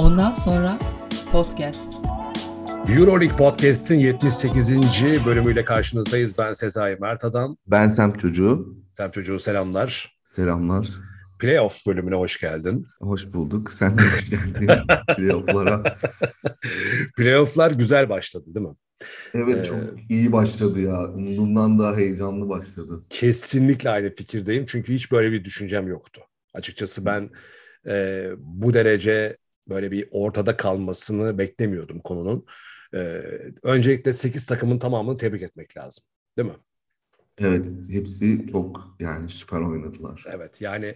Ondan sonra podcast. Euroleague Podcast'in 78. bölümüyle karşınızdayız. Ben Sezai Mert Adam. Ben Sem Çocuğu. Sem Çocuğu selamlar. Selamlar. Playoff bölümüne hoş geldin. Hoş bulduk. Sen de hoş geldin playoff'lara. Playoff'lar güzel başladı değil mi? Evet ee, çok iyi başladı ya. Umduğumdan daha heyecanlı başladı. Kesinlikle aynı fikirdeyim. Çünkü hiç böyle bir düşüncem yoktu. Açıkçası ben e, bu derece böyle bir ortada kalmasını beklemiyordum konunun. E, öncelikle 8 takımın tamamını tebrik etmek lazım. Değil mi? Evet, hepsi çok yani süper oynadılar. Evet, yani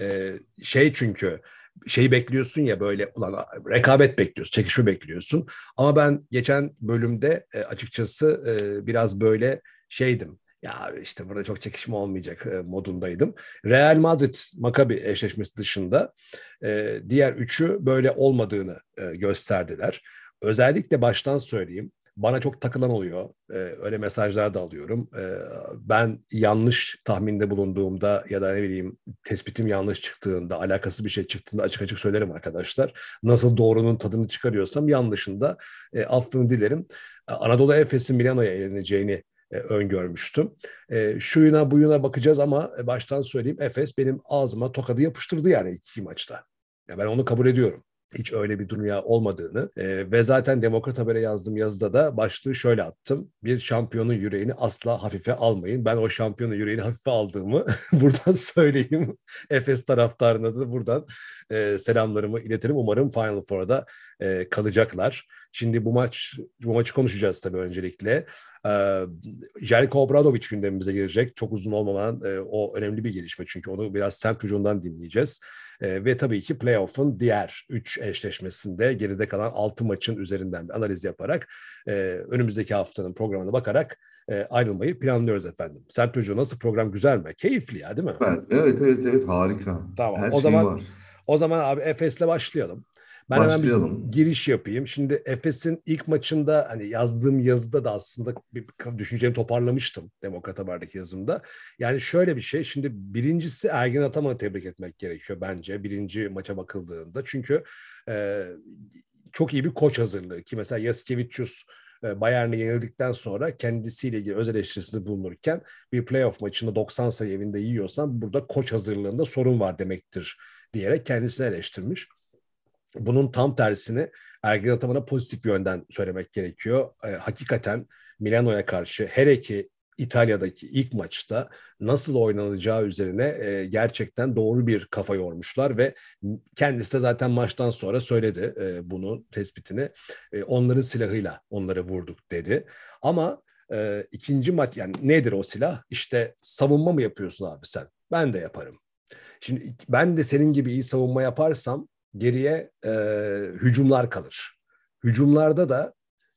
e, şey çünkü şeyi bekliyorsun ya böyle ulan rekabet bekliyorsun, çekişme bekliyorsun. Ama ben geçen bölümde e, açıkçası e, biraz böyle şeydim. Ya işte burada çok çekişme olmayacak e, modundaydım. Real Madrid Maccabi eşleşmesi dışında e, diğer üçü böyle olmadığını e, gösterdiler. Özellikle baştan söyleyeyim bana çok takılan oluyor. Öyle mesajlar da alıyorum. Ben yanlış tahminde bulunduğumda ya da ne bileyim tespitim yanlış çıktığında, alakası bir şey çıktığında açık açık söylerim arkadaşlar. Nasıl doğrunun tadını çıkarıyorsam yanlışında affını dilerim. Anadolu Efes'in Milano'ya eleneceğini e, öngörmüştüm. E, şuyuna buyuna bakacağız ama e, baştan söyleyeyim Efes benim ağzıma tokadı yapıştırdı yani iki maçta. Ya ben onu kabul ediyorum hiç öyle bir dünya olmadığını e, ve zaten Demokrat Haber'e yazdığım yazıda da başlığı şöyle attım. Bir şampiyonun yüreğini asla hafife almayın. Ben o şampiyonun yüreğini hafife aldığımı buradan söyleyeyim. Efes taraftarına da buradan e, selamlarımı iletirim. Umarım Final Four'da e, kalacaklar. Şimdi bu maç bu maçı konuşacağız tabii öncelikle. Ee, Jelko Obradovic gündemimize girecek. Çok uzun olmadan e, o önemli bir gelişme çünkü onu biraz semt ucundan dinleyeceğiz. E, ve tabii ki playoff'un diğer 3 eşleşmesinde geride kalan 6 maçın üzerinden bir analiz yaparak e, önümüzdeki haftanın programına bakarak e, ayrılmayı planlıyoruz efendim. Semt Hoca nasıl program güzel mi? Keyifli ya değil mi? Evet evet evet harika. Tamam. Her o şey zaman var. o zaman abi Efes'le başlayalım. Ben Başlayalım. hemen bir giriş yapayım. Şimdi Efes'in ilk maçında hani yazdığım yazıda da aslında bir düşüncemi toparlamıştım Demokrat Haber'deki yazımda. Yani şöyle bir şey. Şimdi birincisi Ergin Ataman'ı tebrik etmek gerekiyor bence. Birinci maça bakıldığında. Çünkü e, çok iyi bir koç hazırlığı ki mesela Yaskevicius e, Bayern'e yenildikten sonra kendisiyle ilgili öz eleştirisinde bulunurken bir playoff maçında 90 sayı evinde yiyorsan burada koç hazırlığında sorun var demektir diyerek kendisini eleştirmiş. Bunun tam tersini Ergin Ataman'a pozitif yönden söylemek gerekiyor. E, hakikaten Milano'ya karşı her iki İtalya'daki ilk maçta nasıl oynanacağı üzerine e, gerçekten doğru bir kafa yormuşlar ve kendisi de zaten maçtan sonra söyledi e, bunu tespitini. E, onların silahıyla onları vurduk dedi. Ama e, ikinci maç yani nedir o silah? İşte savunma mı yapıyorsun abi sen? Ben de yaparım. Şimdi ben de senin gibi iyi savunma yaparsam geriye e, hücumlar kalır. Hücumlarda da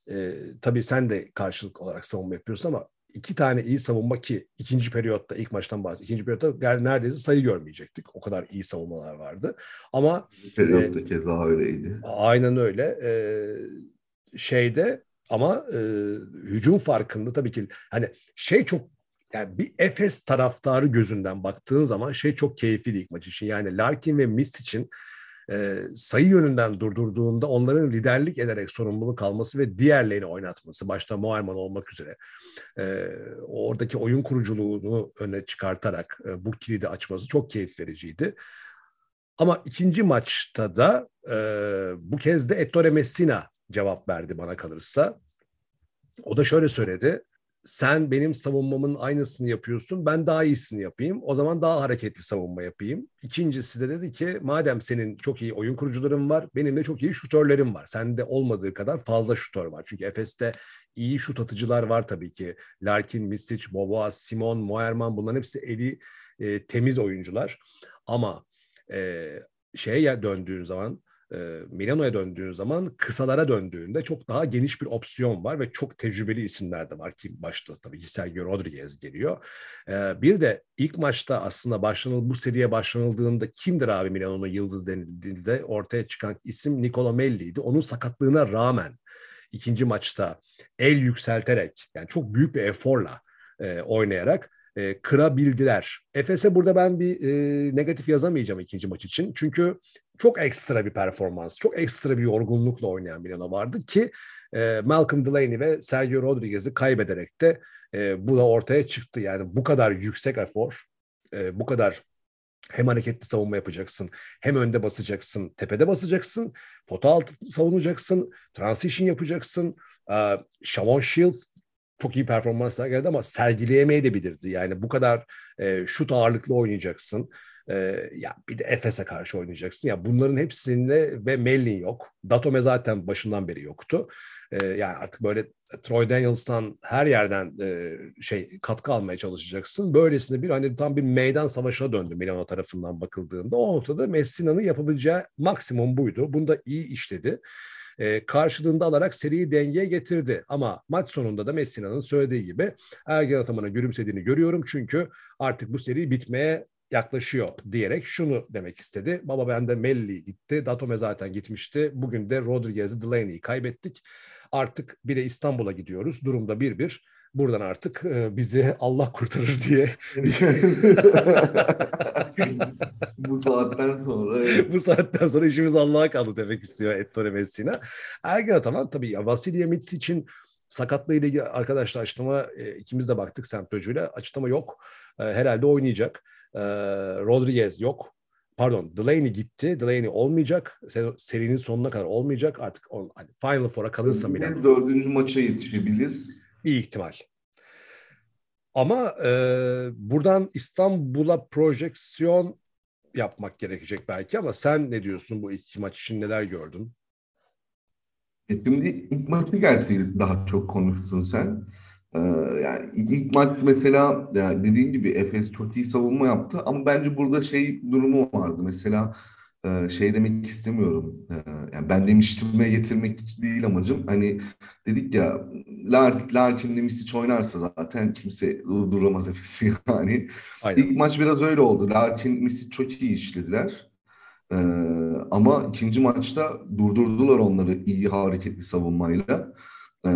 e, tabii sen de karşılık olarak savunma yapıyorsun ama iki tane iyi savunma ki ikinci periyotta ilk maçtan bahsediyorum. İkinci periyotta neredeyse sayı görmeyecektik. O kadar iyi savunmalar vardı. Ama periyotta e, keza öyleydi. Aynen öyle. E, şeyde ama e, hücum farkında tabii ki hani şey çok yani bir Efes taraftarı gözünden baktığın zaman şey çok keyifli ilk maç için. Yani Larkin ve Miss için e, sayı yönünden durdurduğunda onların liderlik ederek sorumluluk alması ve diğerlerini oynatması başta Moerman olmak üzere e, oradaki oyun kuruculuğunu öne çıkartarak e, bu kilidi açması çok keyif vericiydi. Ama ikinci maçta da e, bu kez de Ettore Messina cevap verdi bana kalırsa. O da şöyle söyledi sen benim savunmamın aynısını yapıyorsun, ben daha iyisini yapayım. O zaman daha hareketli savunma yapayım. İkincisi de dedi ki madem senin çok iyi oyun kurucuların var, benim de çok iyi şutörlerim var. Sende olmadığı kadar fazla şutör var. Çünkü Efes'te iyi şut atıcılar var tabii ki. Larkin, Misic, Boboa, Simon, Moerman bunların hepsi eli e, temiz oyuncular. Ama e, şeye döndüğün zaman Milano'ya döndüğün zaman kısalara döndüğünde çok daha geniş bir opsiyon var ve çok tecrübeli isimler de var ki başta tabii Sergio Rodriguez geliyor. Bir de ilk maçta aslında başlanıl bu seriye başlanıldığında kimdir abi Milano'nun yıldız denildiğinde ortaya çıkan isim Nicola Melli'ydi. Onun sakatlığına rağmen ikinci maçta el yükselterek yani çok büyük bir eforla oynayarak e, kırabildiler. Efes'e burada ben bir e, negatif yazamayacağım ikinci maç için. Çünkü çok ekstra bir performans, çok ekstra bir yorgunlukla oynayan Milano vardı ki e, Malcolm Delaney ve Sergio Rodriguez'i kaybederek de e, bu da ortaya çıktı. Yani bu kadar yüksek efor, e, bu kadar hem hareketli savunma yapacaksın, hem önde basacaksın, tepede basacaksın, pota altı savunacaksın, transition yapacaksın. Ee, Shavon Shields çok iyi performanslar geldi ama sergileyemeye de bilirdi. Yani bu kadar e, şut ağırlıklı oynayacaksın. E, ya bir de Efes'e karşı oynayacaksın. Ya bunların hepsinde ve Mellin yok. Datome zaten başından beri yoktu. E, yani artık böyle Troy Daniels'tan her yerden e, şey katkı almaya çalışacaksın. Böylesine bir hani tam bir meydan savaşına döndü Milano tarafından bakıldığında. O noktada Messina'nın yapabileceği maksimum buydu. Bunu da iyi işledi. E, karşılığında alarak seriyi dengeye getirdi. Ama maç sonunda da Messina'nın söylediği gibi Ergen Ataman'a gülümsediğini görüyorum. Çünkü artık bu seri bitmeye yaklaşıyor diyerek şunu demek istedi. Baba bende Melli gitti. Datome zaten gitmişti. Bugün de Rodriguez'i Delaney'i kaybettik. Artık bir de İstanbul'a gidiyoruz. Durumda 1-1. Buradan artık e, bizi Allah kurtarır diye. Bu saatten sonra. Bu saatten sonra işimiz Allah'a kaldı demek istiyor Ettore Messina. Ergen Ataman tabii ya Vasilya Mitz için sakatlığı ile ilgili arkadaşlar açıklama e, ikimiz de baktık Sent Hoca'yla. Açıklama yok. E, herhalde oynayacak. E, Rodriguez yok pardon Delaney gitti. Delaney olmayacak. Serinin sonuna kadar olmayacak. Artık on, hani Final Four'a kalırsa bile. Dördüncü maça yetişebilir. Bir ihtimal. Ama e, buradan İstanbul'a projeksiyon yapmak gerekecek belki ama sen ne diyorsun bu iki maç için neler gördün? E şimdi ilk maçı gerçi daha çok konuştun sen. Ee, yani ilk maç mesela yani dediğin gibi Efes çok iyi savunma yaptı ama bence burada şey durumu vardı. Mesela şey demek istemiyorum. E, yani ben demiştime getirmek değil amacım. Hani dedik ya Lar, Larkin'le Misic oynarsa zaten kimse duramaz Efes'i yani. Aynen. İlk maç biraz öyle oldu. Larkin, Misic çok iyi işlediler. Ee, ama ikinci maçta durdurdular onları iyi hareketli savunmayla. Ee,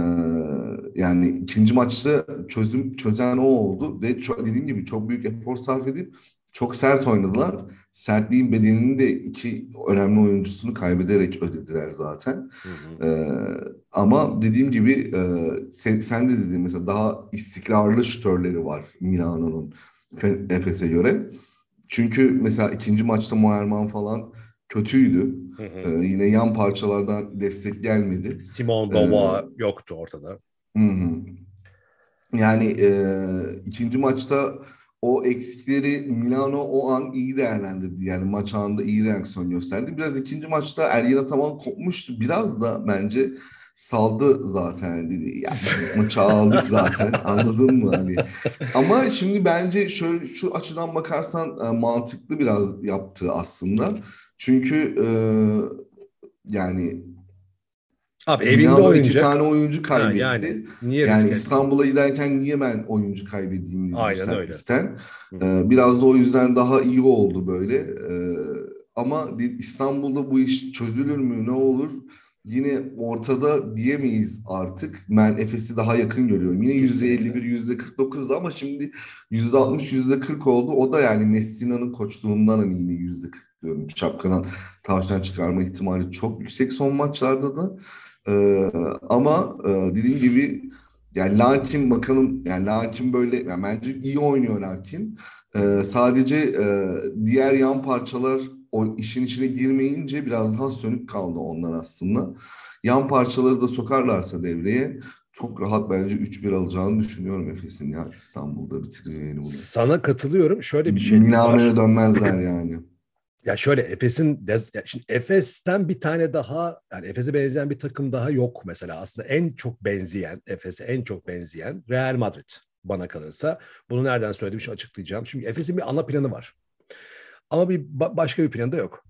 yani ikinci maçta çözüm çözen o oldu ve dediğim gibi çok büyük efor sarf edip çok sert oynadılar. Sertliğin bedelini de iki önemli oyuncusunu kaybederek ödediler zaten. Hı hı. Ee, ama dediğim gibi e, sen, sen de dediğin mesela daha istikrarlı şütörleri var Milano'nun Efes'e göre. Çünkü mesela ikinci maçta Moerman falan kötüydü. Hı hı. Ee, yine yan parçalardan destek gelmedi. Simon Gova ee, yoktu ortada. Hı hı. Yani e, ikinci maçta o eksikleri Milano o an iyi değerlendirdi. Yani maç anında iyi reaksiyon gösterdi. Biraz ikinci maçta Eryen Ataman kopmuştu. Biraz da bence saldı zaten dedi. Yani maçı aldık zaten. Anladın mı hani? Ama şimdi bence şöyle şu açıdan bakarsan e, mantıklı biraz yaptı aslında. Çünkü e, yani Abi evinde oynayacak. iki tane oyuncu kaybetti. Ha, yani niye yani İstanbul'a giderken niye ben oyuncu kaybedeyim dedim Aynen öyle. Ee, biraz da o yüzden daha iyi oldu böyle. Ee, ama İstanbul'da bu iş çözülür mü ne olur? Yine ortada diyemeyiz artık. Ben Efes'i daha yakın görüyorum. Yine yüzde 51, yüzde 49'da ama şimdi yüzde 60, yüzde 40 oldu. O da yani Messina'nın koçluğundan hani yine yüzde 40 diyorum. Şapkadan tavsiyen çıkarma ihtimali çok yüksek son maçlarda da. Ee, ama e, dediğim gibi yani Larkin bakalım yani Larkin böyle yani bence iyi oynuyor Larkin. Ee, sadece e, diğer yan parçalar o işin içine girmeyince biraz daha sönük kaldı onlar aslında. Yan parçaları da sokarlarsa devreye çok rahat bence 3-1 alacağını düşünüyorum Efes'in ya İstanbul'da bitiriyor yani bunu. Sana katılıyorum. Şöyle bir şey Milano'ya dönmezler yani. Ya şöyle Efes'in şimdi Efes'ten bir tane daha yani Efes'e benzeyen bir takım daha yok mesela. Aslında en çok benzeyen Efes'e en çok benzeyen Real Madrid bana kalırsa. Bunu nereden söylediğimi şimdi açıklayacağım. Şimdi Efes'in bir ana planı var. Ama bir başka bir planı da yok.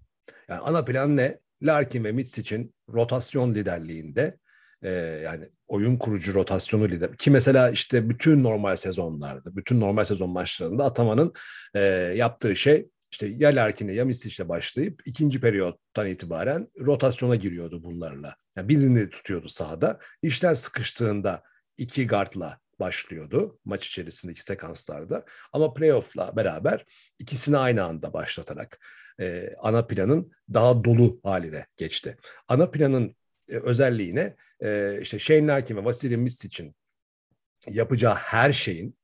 Yani ana plan ne? Larkin ve için rotasyon liderliğinde e, yani oyun kurucu rotasyonu lider. Ki mesela işte bütün normal sezonlarda, bütün normal sezon maçlarında Ataman'ın e, yaptığı şey işte ya Larkin'le ya Misic'le başlayıp ikinci periyottan itibaren rotasyona giriyordu bunlarla. Yani birini tutuyordu sahada. İşler sıkıştığında iki guardla başlıyordu maç içerisindeki sekanslarda. Ama playoff'la beraber ikisini aynı anda başlatarak e, ana planın daha dolu haline geçti. Ana planın e, özelliğine e, işte Shane Larkin ve Vasily Misic'in yapacağı her şeyin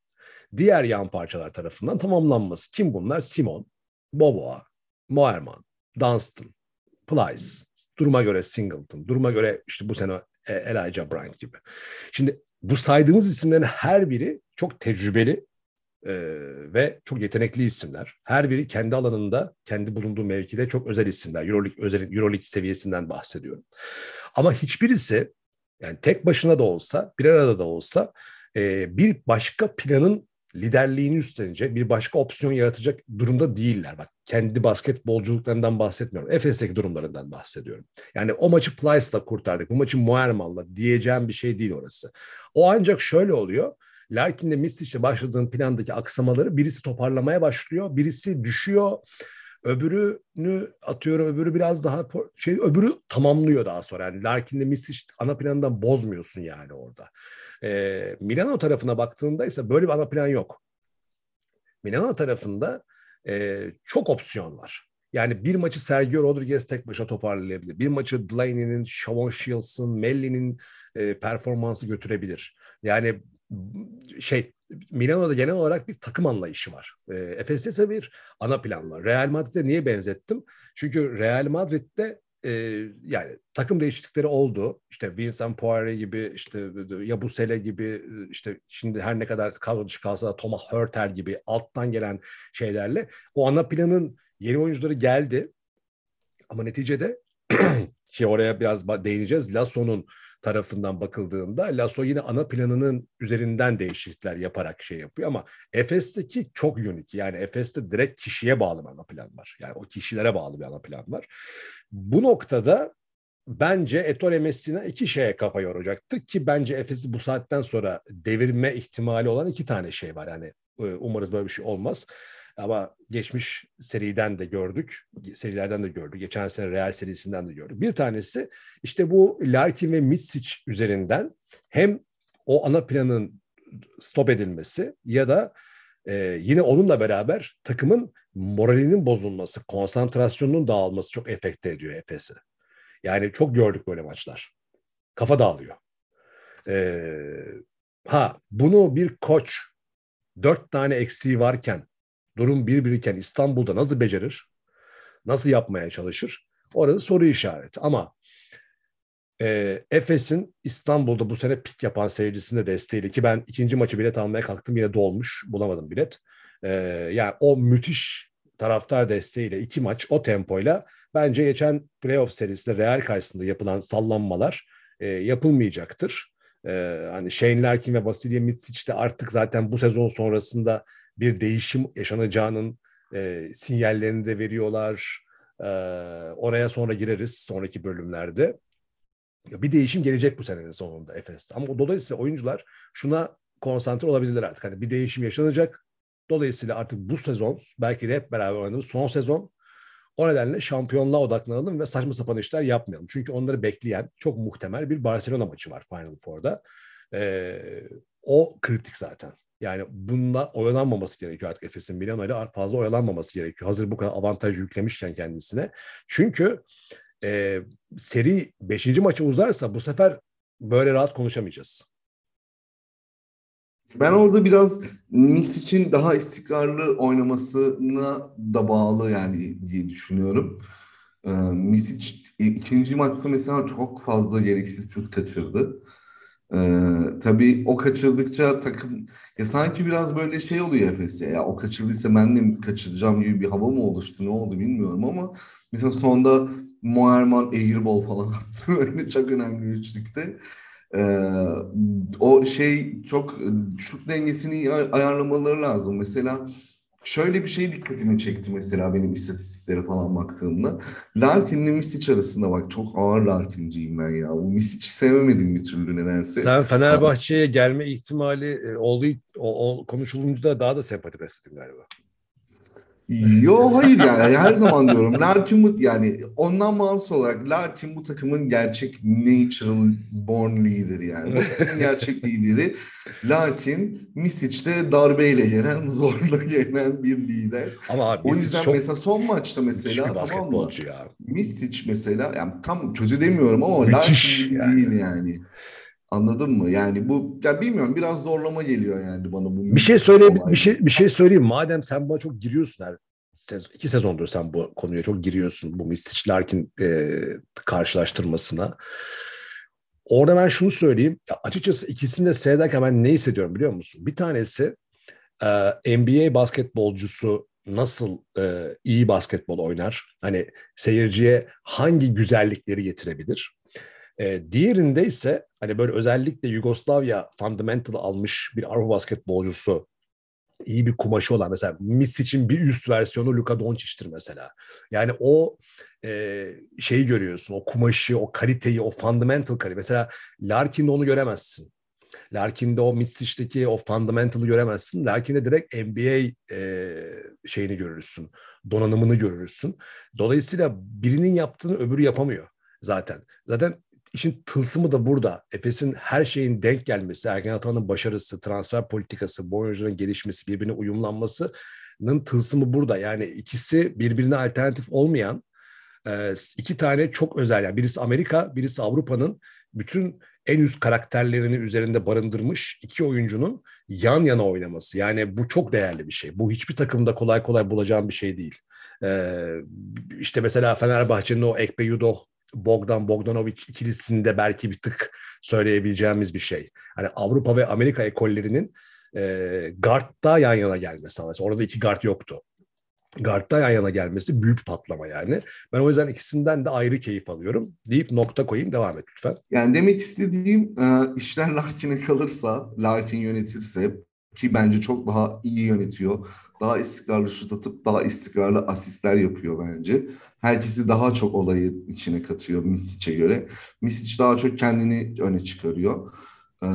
diğer yan parçalar tarafından tamamlanması. Kim bunlar? Simon, Boboa, Moerman, Dunstan, Plyce, duruma göre Singleton, duruma göre işte bu sene e, Elijah Bryant gibi. Şimdi bu saydığımız isimlerin her biri çok tecrübeli e, ve çok yetenekli isimler. Her biri kendi alanında, kendi bulunduğu mevkide çok özel isimler. Euroleague, özel, Euroleague seviyesinden bahsediyorum. Ama hiçbirisi yani tek başına da olsa, bir arada da olsa e, bir başka planın liderliğini üstlenecek, bir başka opsiyon yaratacak durumda değiller. Bak kendi basketbolculuklarından bahsetmiyorum. Efes'teki durumlarından bahsediyorum. Yani o maçı Plyce'la kurtardık, bu maçı Muermal'la diyeceğim bir şey değil orası. O ancak şöyle oluyor. Larkin'le Mistic'le başladığın plandaki aksamaları birisi toparlamaya başlıyor, birisi düşüyor. Öbürünü atıyorum öbürü biraz daha şey öbürü tamamlıyor daha sonra. Yani Larkin'le Mistic ana planından bozmuyorsun yani orada. E, Milano tarafına baktığında ise böyle bir ana plan yok. Milano tarafında e, çok opsiyon var. Yani bir maçı Sergio Rodriguez tek başına toparlayabilir. Bir maçı Delaney'nin, Shavon Shields'ın, Melli'nin e, performansı götürebilir. Yani şey Milano'da genel olarak bir takım anlayışı var. E, Efes'te ise bir ana plan var. Real Madrid'e niye benzettim? Çünkü Real Madrid'de e, yani takım değişiklikleri oldu. İşte Vincent Poirier gibi, işte Yabusele gibi, işte şimdi her ne kadar kadro dışı kalsa da Thomas Hurtel gibi alttan gelen şeylerle o ana planın yeni oyuncuları geldi. Ama neticede şey oraya biraz değineceğiz. Lasso'nun tarafından bakıldığında Lasso yine ana planının üzerinden değişiklikler yaparak şey yapıyor ama Efes'teki çok unik. Yani Efes'te direkt kişiye bağlı bir ana plan var. Yani o kişilere bağlı bir ana plan var. Bu noktada bence Ettore Messina iki şeye kafa yoracaktır ki bence Efes'i bu saatten sonra devirme ihtimali olan iki tane şey var. Yani e, umarız böyle bir şey olmaz. Ama geçmiş seriden de gördük, serilerden de gördük. Geçen sene Real serisinden de gördük. Bir tanesi işte bu Larkin ve Mitsic üzerinden hem o ana planın stop edilmesi ya da e, yine onunla beraber takımın moralinin bozulması, konsantrasyonunun dağılması çok efekte ediyor Efes'i. Yani çok gördük böyle maçlar. Kafa dağılıyor. Ee, ha bunu bir koç dört tane eksiği varken durum bir biriken İstanbul'da nasıl becerir? Nasıl yapmaya çalışır? Orası soru işareti. Ama e, Efes'in İstanbul'da bu sene pik yapan seyircisinde desteğiyle ki ben ikinci maçı bilet almaya kalktım yine dolmuş bulamadım bilet. E, yani o müthiş taraftar desteğiyle iki maç o tempoyla bence geçen playoff serisinde Real karşısında yapılan sallanmalar e, yapılmayacaktır. E, hani Shane Larkin ve Vasilya Mitsic de artık zaten bu sezon sonrasında bir değişim yaşanacağının e, sinyallerini de veriyorlar. E, oraya sonra gireriz sonraki bölümlerde. Bir değişim gelecek bu senenin sonunda Efes'te. Ama dolayısıyla oyuncular şuna konsantre olabilirler artık. Hani bir değişim yaşanacak. Dolayısıyla artık bu sezon belki de hep beraber oynadığımız son sezon o nedenle şampiyonluğa odaklanalım ve saçma sapan işler yapmayalım. Çünkü onları bekleyen çok muhtemel bir Barcelona maçı var Final Four'da. Ee, o kritik zaten. Yani bununla oyalanmaması gerekiyor artık Efes'in Milano ile fazla oyalanmaması gerekiyor. Hazır bu kadar avantaj yüklemişken kendisine. Çünkü e, seri 5. maçı uzarsa bu sefer böyle rahat konuşamayacağız. Ben orada biraz Nis için daha istikrarlı oynamasına da bağlı yani diye düşünüyorum. Ee, Misic ikinci maçta mesela çok fazla gereksiz şut kaçırdı. Ee, tabii o kaçırdıkça takım ya sanki biraz böyle şey oluyor Efes'e ya o kaçırdıysa ben de kaçıracağım gibi bir hava mı oluştu ne oldu bilmiyorum ama mesela sonda Moerman airball falan attı böyle çok önemli üçlükte. Ee, o şey çok şut dengesini ayarlamaları lazım. Mesela Şöyle bir şey dikkatimi çekti mesela benim istatistiklere falan baktığımda. Larkin'le Misic arasında bak çok ağır Larkin'ciyim ben ya. Bu Misic'i sevemedim bir türlü nedense. Sen Fenerbahçe'ye gelme ihtimali e, olduğu o, o konuşulunca daha da sempatik hissettin galiba. Yo hayır yani her zaman diyorum Larkin bu yani ondan bağımsız olarak Larkin bu takımın gerçek natural born leader yani. Bu gerçek lideri Larkin Misic'te darbeyle yenen zorla yenen bir lider. Ama abi, o yüzden çok, mesela son maçta mesela tamam mı? Ya. Misic mesela yani tam kötü demiyorum ama Müthiş Larkin yani. değil yani. Anladın mı? Yani bu ya bilmiyorum biraz zorlama geliyor yani bana bu. Bir şey söyleyeyim bir şey bir şey söyleyeyim. Madem sen buna çok giriyorsun her sezon, iki sezondur sen bu konuya çok giriyorsun bu Misic Larkin e, karşılaştırmasına. Orada ben şunu söyleyeyim. Ya açıkçası ikisini de seyrederken ben ne hissediyorum biliyor musun? Bir tanesi e, NBA basketbolcusu nasıl e, iyi basketbol oynar? Hani seyirciye hangi güzellikleri getirebilir? E, diğerinde ise hani böyle özellikle Yugoslavya fundamental almış bir Avrupa basketbolcusu iyi bir kumaşı olan mesela Misic'in bir üst versiyonu Luka Doncic'tir mesela. Yani o e, şeyi görüyorsun. O kumaşı, o kaliteyi, o fundamental kalite. Mesela Larkin'de onu göremezsin. Larkin'de o Mitsic'teki o fundamental'ı göremezsin. Larkin'de direkt NBA e, şeyini görürsün. Donanımını görürsün. Dolayısıyla birinin yaptığını öbürü yapamıyor zaten. Zaten işin tılsımı da burada. Efes'in her şeyin denk gelmesi, Ergen Ataman'ın başarısı, transfer politikası, bu oyuncuların gelişmesi, birbirine uyumlanmasının tılsımı burada. Yani ikisi birbirine alternatif olmayan e, iki tane çok özel. Yani birisi Amerika, birisi Avrupa'nın bütün en üst karakterlerini üzerinde barındırmış iki oyuncunun yan yana oynaması. Yani bu çok değerli bir şey. Bu hiçbir takımda kolay kolay bulacağım bir şey değil. Ee, işte mesela Fenerbahçe'nin o Ekpe Yudo Bogdan Bogdanovic ikilisinde belki bir tık söyleyebileceğimiz bir şey. Hani Avrupa ve Amerika ekollerinin e, guard'da yan yana gelmesi. Mesela orada iki guard yoktu. Guard'da yan yana gelmesi büyük patlama yani. Ben o yüzden ikisinden de ayrı keyif alıyorum deyip nokta koyayım devam et lütfen. Yani demek istediğim e, işler Larkin'e kalırsa, Larkin yönetirse ki bence çok daha iyi yönetiyor. Daha istikrarlı şut atıp daha istikrarlı asistler yapıyor bence. Herkesi daha çok olayı içine katıyor Misic'e göre. Misic daha çok kendini öne çıkarıyor. Ee,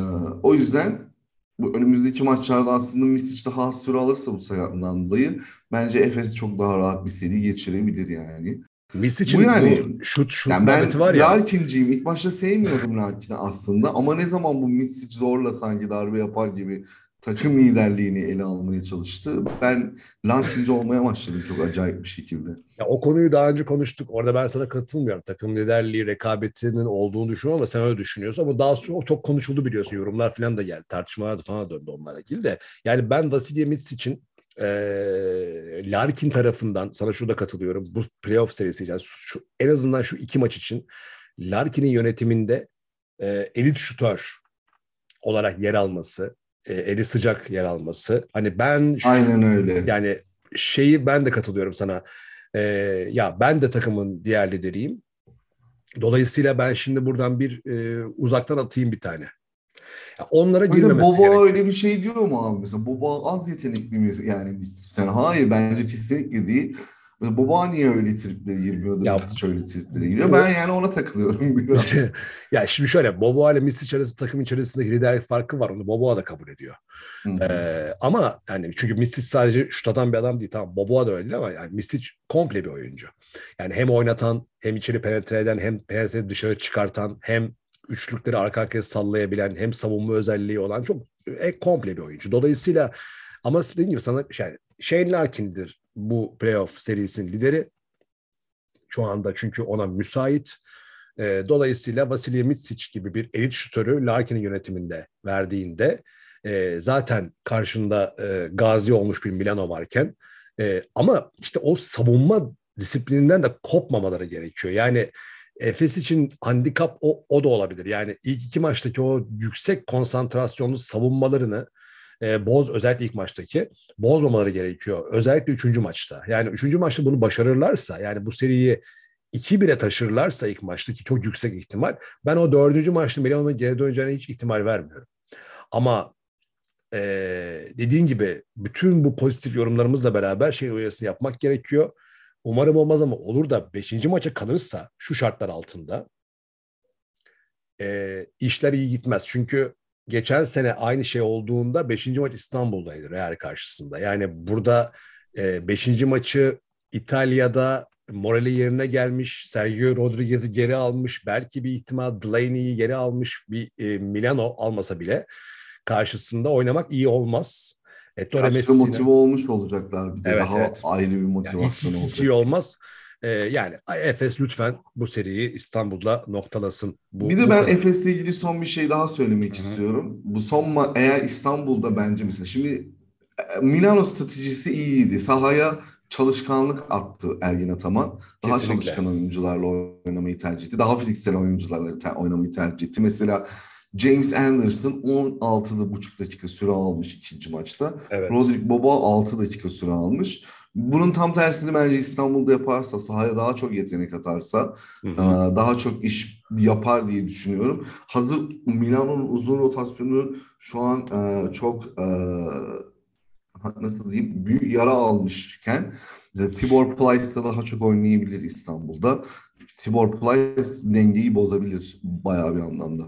o yüzden bu önümüzdeki maçlarda aslında Misic daha az süre alırsa bu sakatlığından dolayı bence Efes çok daha rahat bir seri geçirebilir yani. Misic'in bu yani bu şut şut yani ben var ya. Larkin'ciyim. İlk başta sevmiyordum Larkin'i aslında ama ne zaman bu Misic zorla sanki darbe yapar gibi takım liderliğini ele almaya çalıştı. Ben Larkinci olmaya başladım çok acayip bir şekilde. Ya o konuyu daha önce konuştuk. Orada ben sana katılmıyorum. Takım liderliği rekabetinin olduğunu düşünüyorum ama sen öyle düşünüyorsun. Ama daha sonra çok konuşuldu biliyorsun. Yorumlar falan da geldi. Tartışmalar da falan döndü onlarla ilgili de. Yani ben Vasilya Mits için e, Larkin tarafından sana şurada katılıyorum. Bu playoff serisi yani şu, en azından şu iki maç için Larkin'in yönetiminde e, elit şutör olarak yer alması, e, eli sıcak yer alması. Hani ben aynen öyle. Yani şeyi ben de katılıyorum sana. E, ya ben de takımın diğer lideriyim. Dolayısıyla ben şimdi buradan bir e, uzaktan atayım bir tane. Ya onlara Mesela girmemesi Boba gerekiyor. öyle bir şey diyor mu abi? Mesela Boba az yetenekli mi? Yani biz yani hayır bence kesinlikle değil. Baba niye öyle triplere girmiyordu? Ya, Misic öyle triplere giriyor. Ben yani ona takılıyorum biraz. ya şimdi şöyle Bobo ile Misic arası takım içerisindeki liderlik farkı var. Onu Bobo da kabul ediyor. Ee, ama yani çünkü Misic sadece şut atan bir adam değil. Tamam Bobo da öyle ama yani Misic komple bir oyuncu. Yani hem oynatan hem içeri penetre eden hem penetre dışarı çıkartan hem üçlükleri arka arkaya sallayabilen hem savunma özelliği olan çok e, komple bir oyuncu. Dolayısıyla ama dediğim gibi sana yani Shane Larkin'dir bu playoff serisinin lideri. Şu anda çünkü ona müsait. E, dolayısıyla Vasilya Mitsic gibi bir elit şutörü Larkin'in yönetiminde verdiğinde e, zaten karşında e, gazi olmuş bir Milano varken e, ama işte o savunma disiplininden de kopmamaları gerekiyor. Yani Efes için handikap o, o da olabilir. Yani ilk iki maçtaki o yüksek konsantrasyonlu savunmalarını e, boz özellikle ilk maçtaki bozmamaları gerekiyor. Özellikle üçüncü maçta. Yani üçüncü maçta bunu başarırlarsa yani bu seriyi 2-1'e taşırlarsa ilk maçtaki çok yüksek ihtimal. Ben o dördüncü maçta Milano'nun geri döneceğine hiç ihtimal vermiyorum. Ama e, dediğim gibi bütün bu pozitif yorumlarımızla beraber şey uyarısı yapmak gerekiyor. Umarım olmaz ama olur da beşinci maça kalırsa şu şartlar altında e, işler iyi gitmez. Çünkü geçen sene aynı şey olduğunda 5. maç İstanbul'daydı Real karşısında. Yani burada E, beşinci maçı İtalya'da morali yerine gelmiş. Sergio Rodriguez'i geri almış. Belki bir ihtimal Delaney'i geri almış. Bir e, Milano almasa bile karşısında oynamak iyi olmaz. Ettore Messina motive olmuş olacaklar bir de evet, daha evet. ayrı bir motivasyon yani hiç, hiç iyi olmaz. Ee, yani Efes lütfen bu seriyi İstanbul'da noktalasın. Bu, bir de ben Efes'le ilgili son bir şey daha söylemek Hı-hı. istiyorum. Bu son ma- eğer İstanbul'da bence mesela şimdi e, Milano stratejisi iyiydi. Sahaya çalışkanlık attı Ergin Ataman. Daha Kesinlikle. çalışkan oyuncularla oynamayı tercih etti. Daha fiziksel oyuncularla te- oynamayı tercih etti. Mesela James Anderson 16,5 dakika süre almış ikinci maçta. Evet. Roderick Boba 6 dakika süre almış. Bunun tam tersini bence İstanbul'da yaparsa, sahaya daha çok yetenek atarsa, hı hı. E, daha çok iş yapar diye düşünüyorum. Hazır Milano'nun uzun rotasyonu şu an e, çok e, nasıl diyeyim büyük yara almışken Tibor Plyce da daha çok oynayabilir İstanbul'da. Tibor Plyce dengeyi bozabilir bayağı bir anlamda.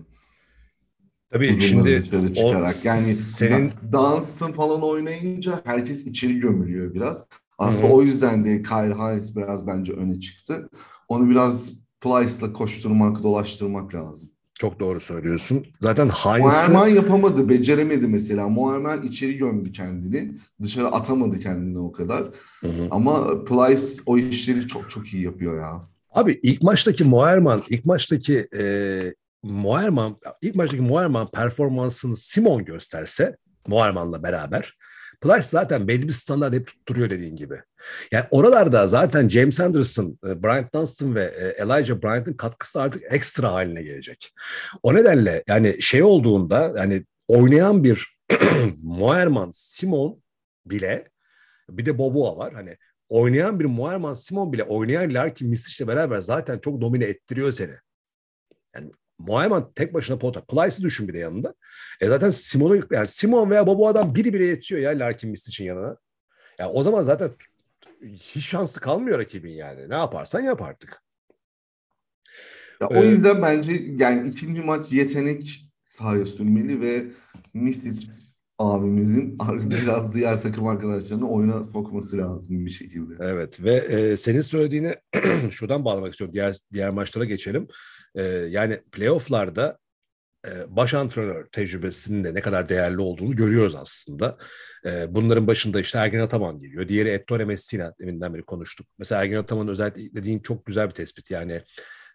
Tabii şimdi çıkarak. O yani senin Dunstan falan oynayınca herkes içeri gömülüyor biraz. Aslında Hı-hı. o yüzden de Kyle Hines biraz bence öne çıktı. Onu biraz Plyce'la koşturmak, dolaştırmak lazım. Çok doğru söylüyorsun. Zaten Hines'ı... Moerman yapamadı, beceremedi mesela. Moerman içeri gömdü kendini. Dışarı atamadı kendini o kadar. Hı hı. Ama Plyce o işleri çok çok iyi yapıyor ya. Abi ilk maçtaki Moerman, ilk maçtaki e, Moerman, ilk maçtaki Moerman performansını Simon gösterse Moerman'la beraber Plyce zaten belli bir standart hep tutturuyor dediğin gibi. Yani oralarda zaten James Anderson, e, Bryant Dunstan ve e, Elijah Bryant'ın katkısı artık ekstra haline gelecek. O nedenle yani şey olduğunda yani oynayan bir Moerman, Simon bile bir de Boboa var. Hani oynayan bir Moerman, Simon bile oynayan Larkin Misic'le beraber zaten çok domine ettiriyor seni. Yani Moerman tek başına pota. Plyce'ı düşün bir de yanında. E zaten Simon'u yani Simon veya Boboa'dan biri bile yetiyor ya Larkin Misic'in yanına. Yani o zaman zaten hiç şansı kalmıyor rakibin yani. Ne yaparsan yap artık. Ya ee, o yüzden bence yani ikinci maç yetenek sahaya sürmeli ve Misic abimizin biraz diğer takım arkadaşlarını oyuna sokması lazım bir şekilde. Evet ve e, senin söylediğine şuradan bağlamak istiyorum. Diğer diğer maçlara geçelim. E, yani playofflarda e, baş antrenör tecrübesinin de ne kadar değerli olduğunu görüyoruz aslında. E, bunların başında işte Ergin Ataman geliyor. Diğeri Ettore Messina deminden beri konuştuk. Mesela Ergin Ataman'ın özellikle dediğin çok güzel bir tespit. Yani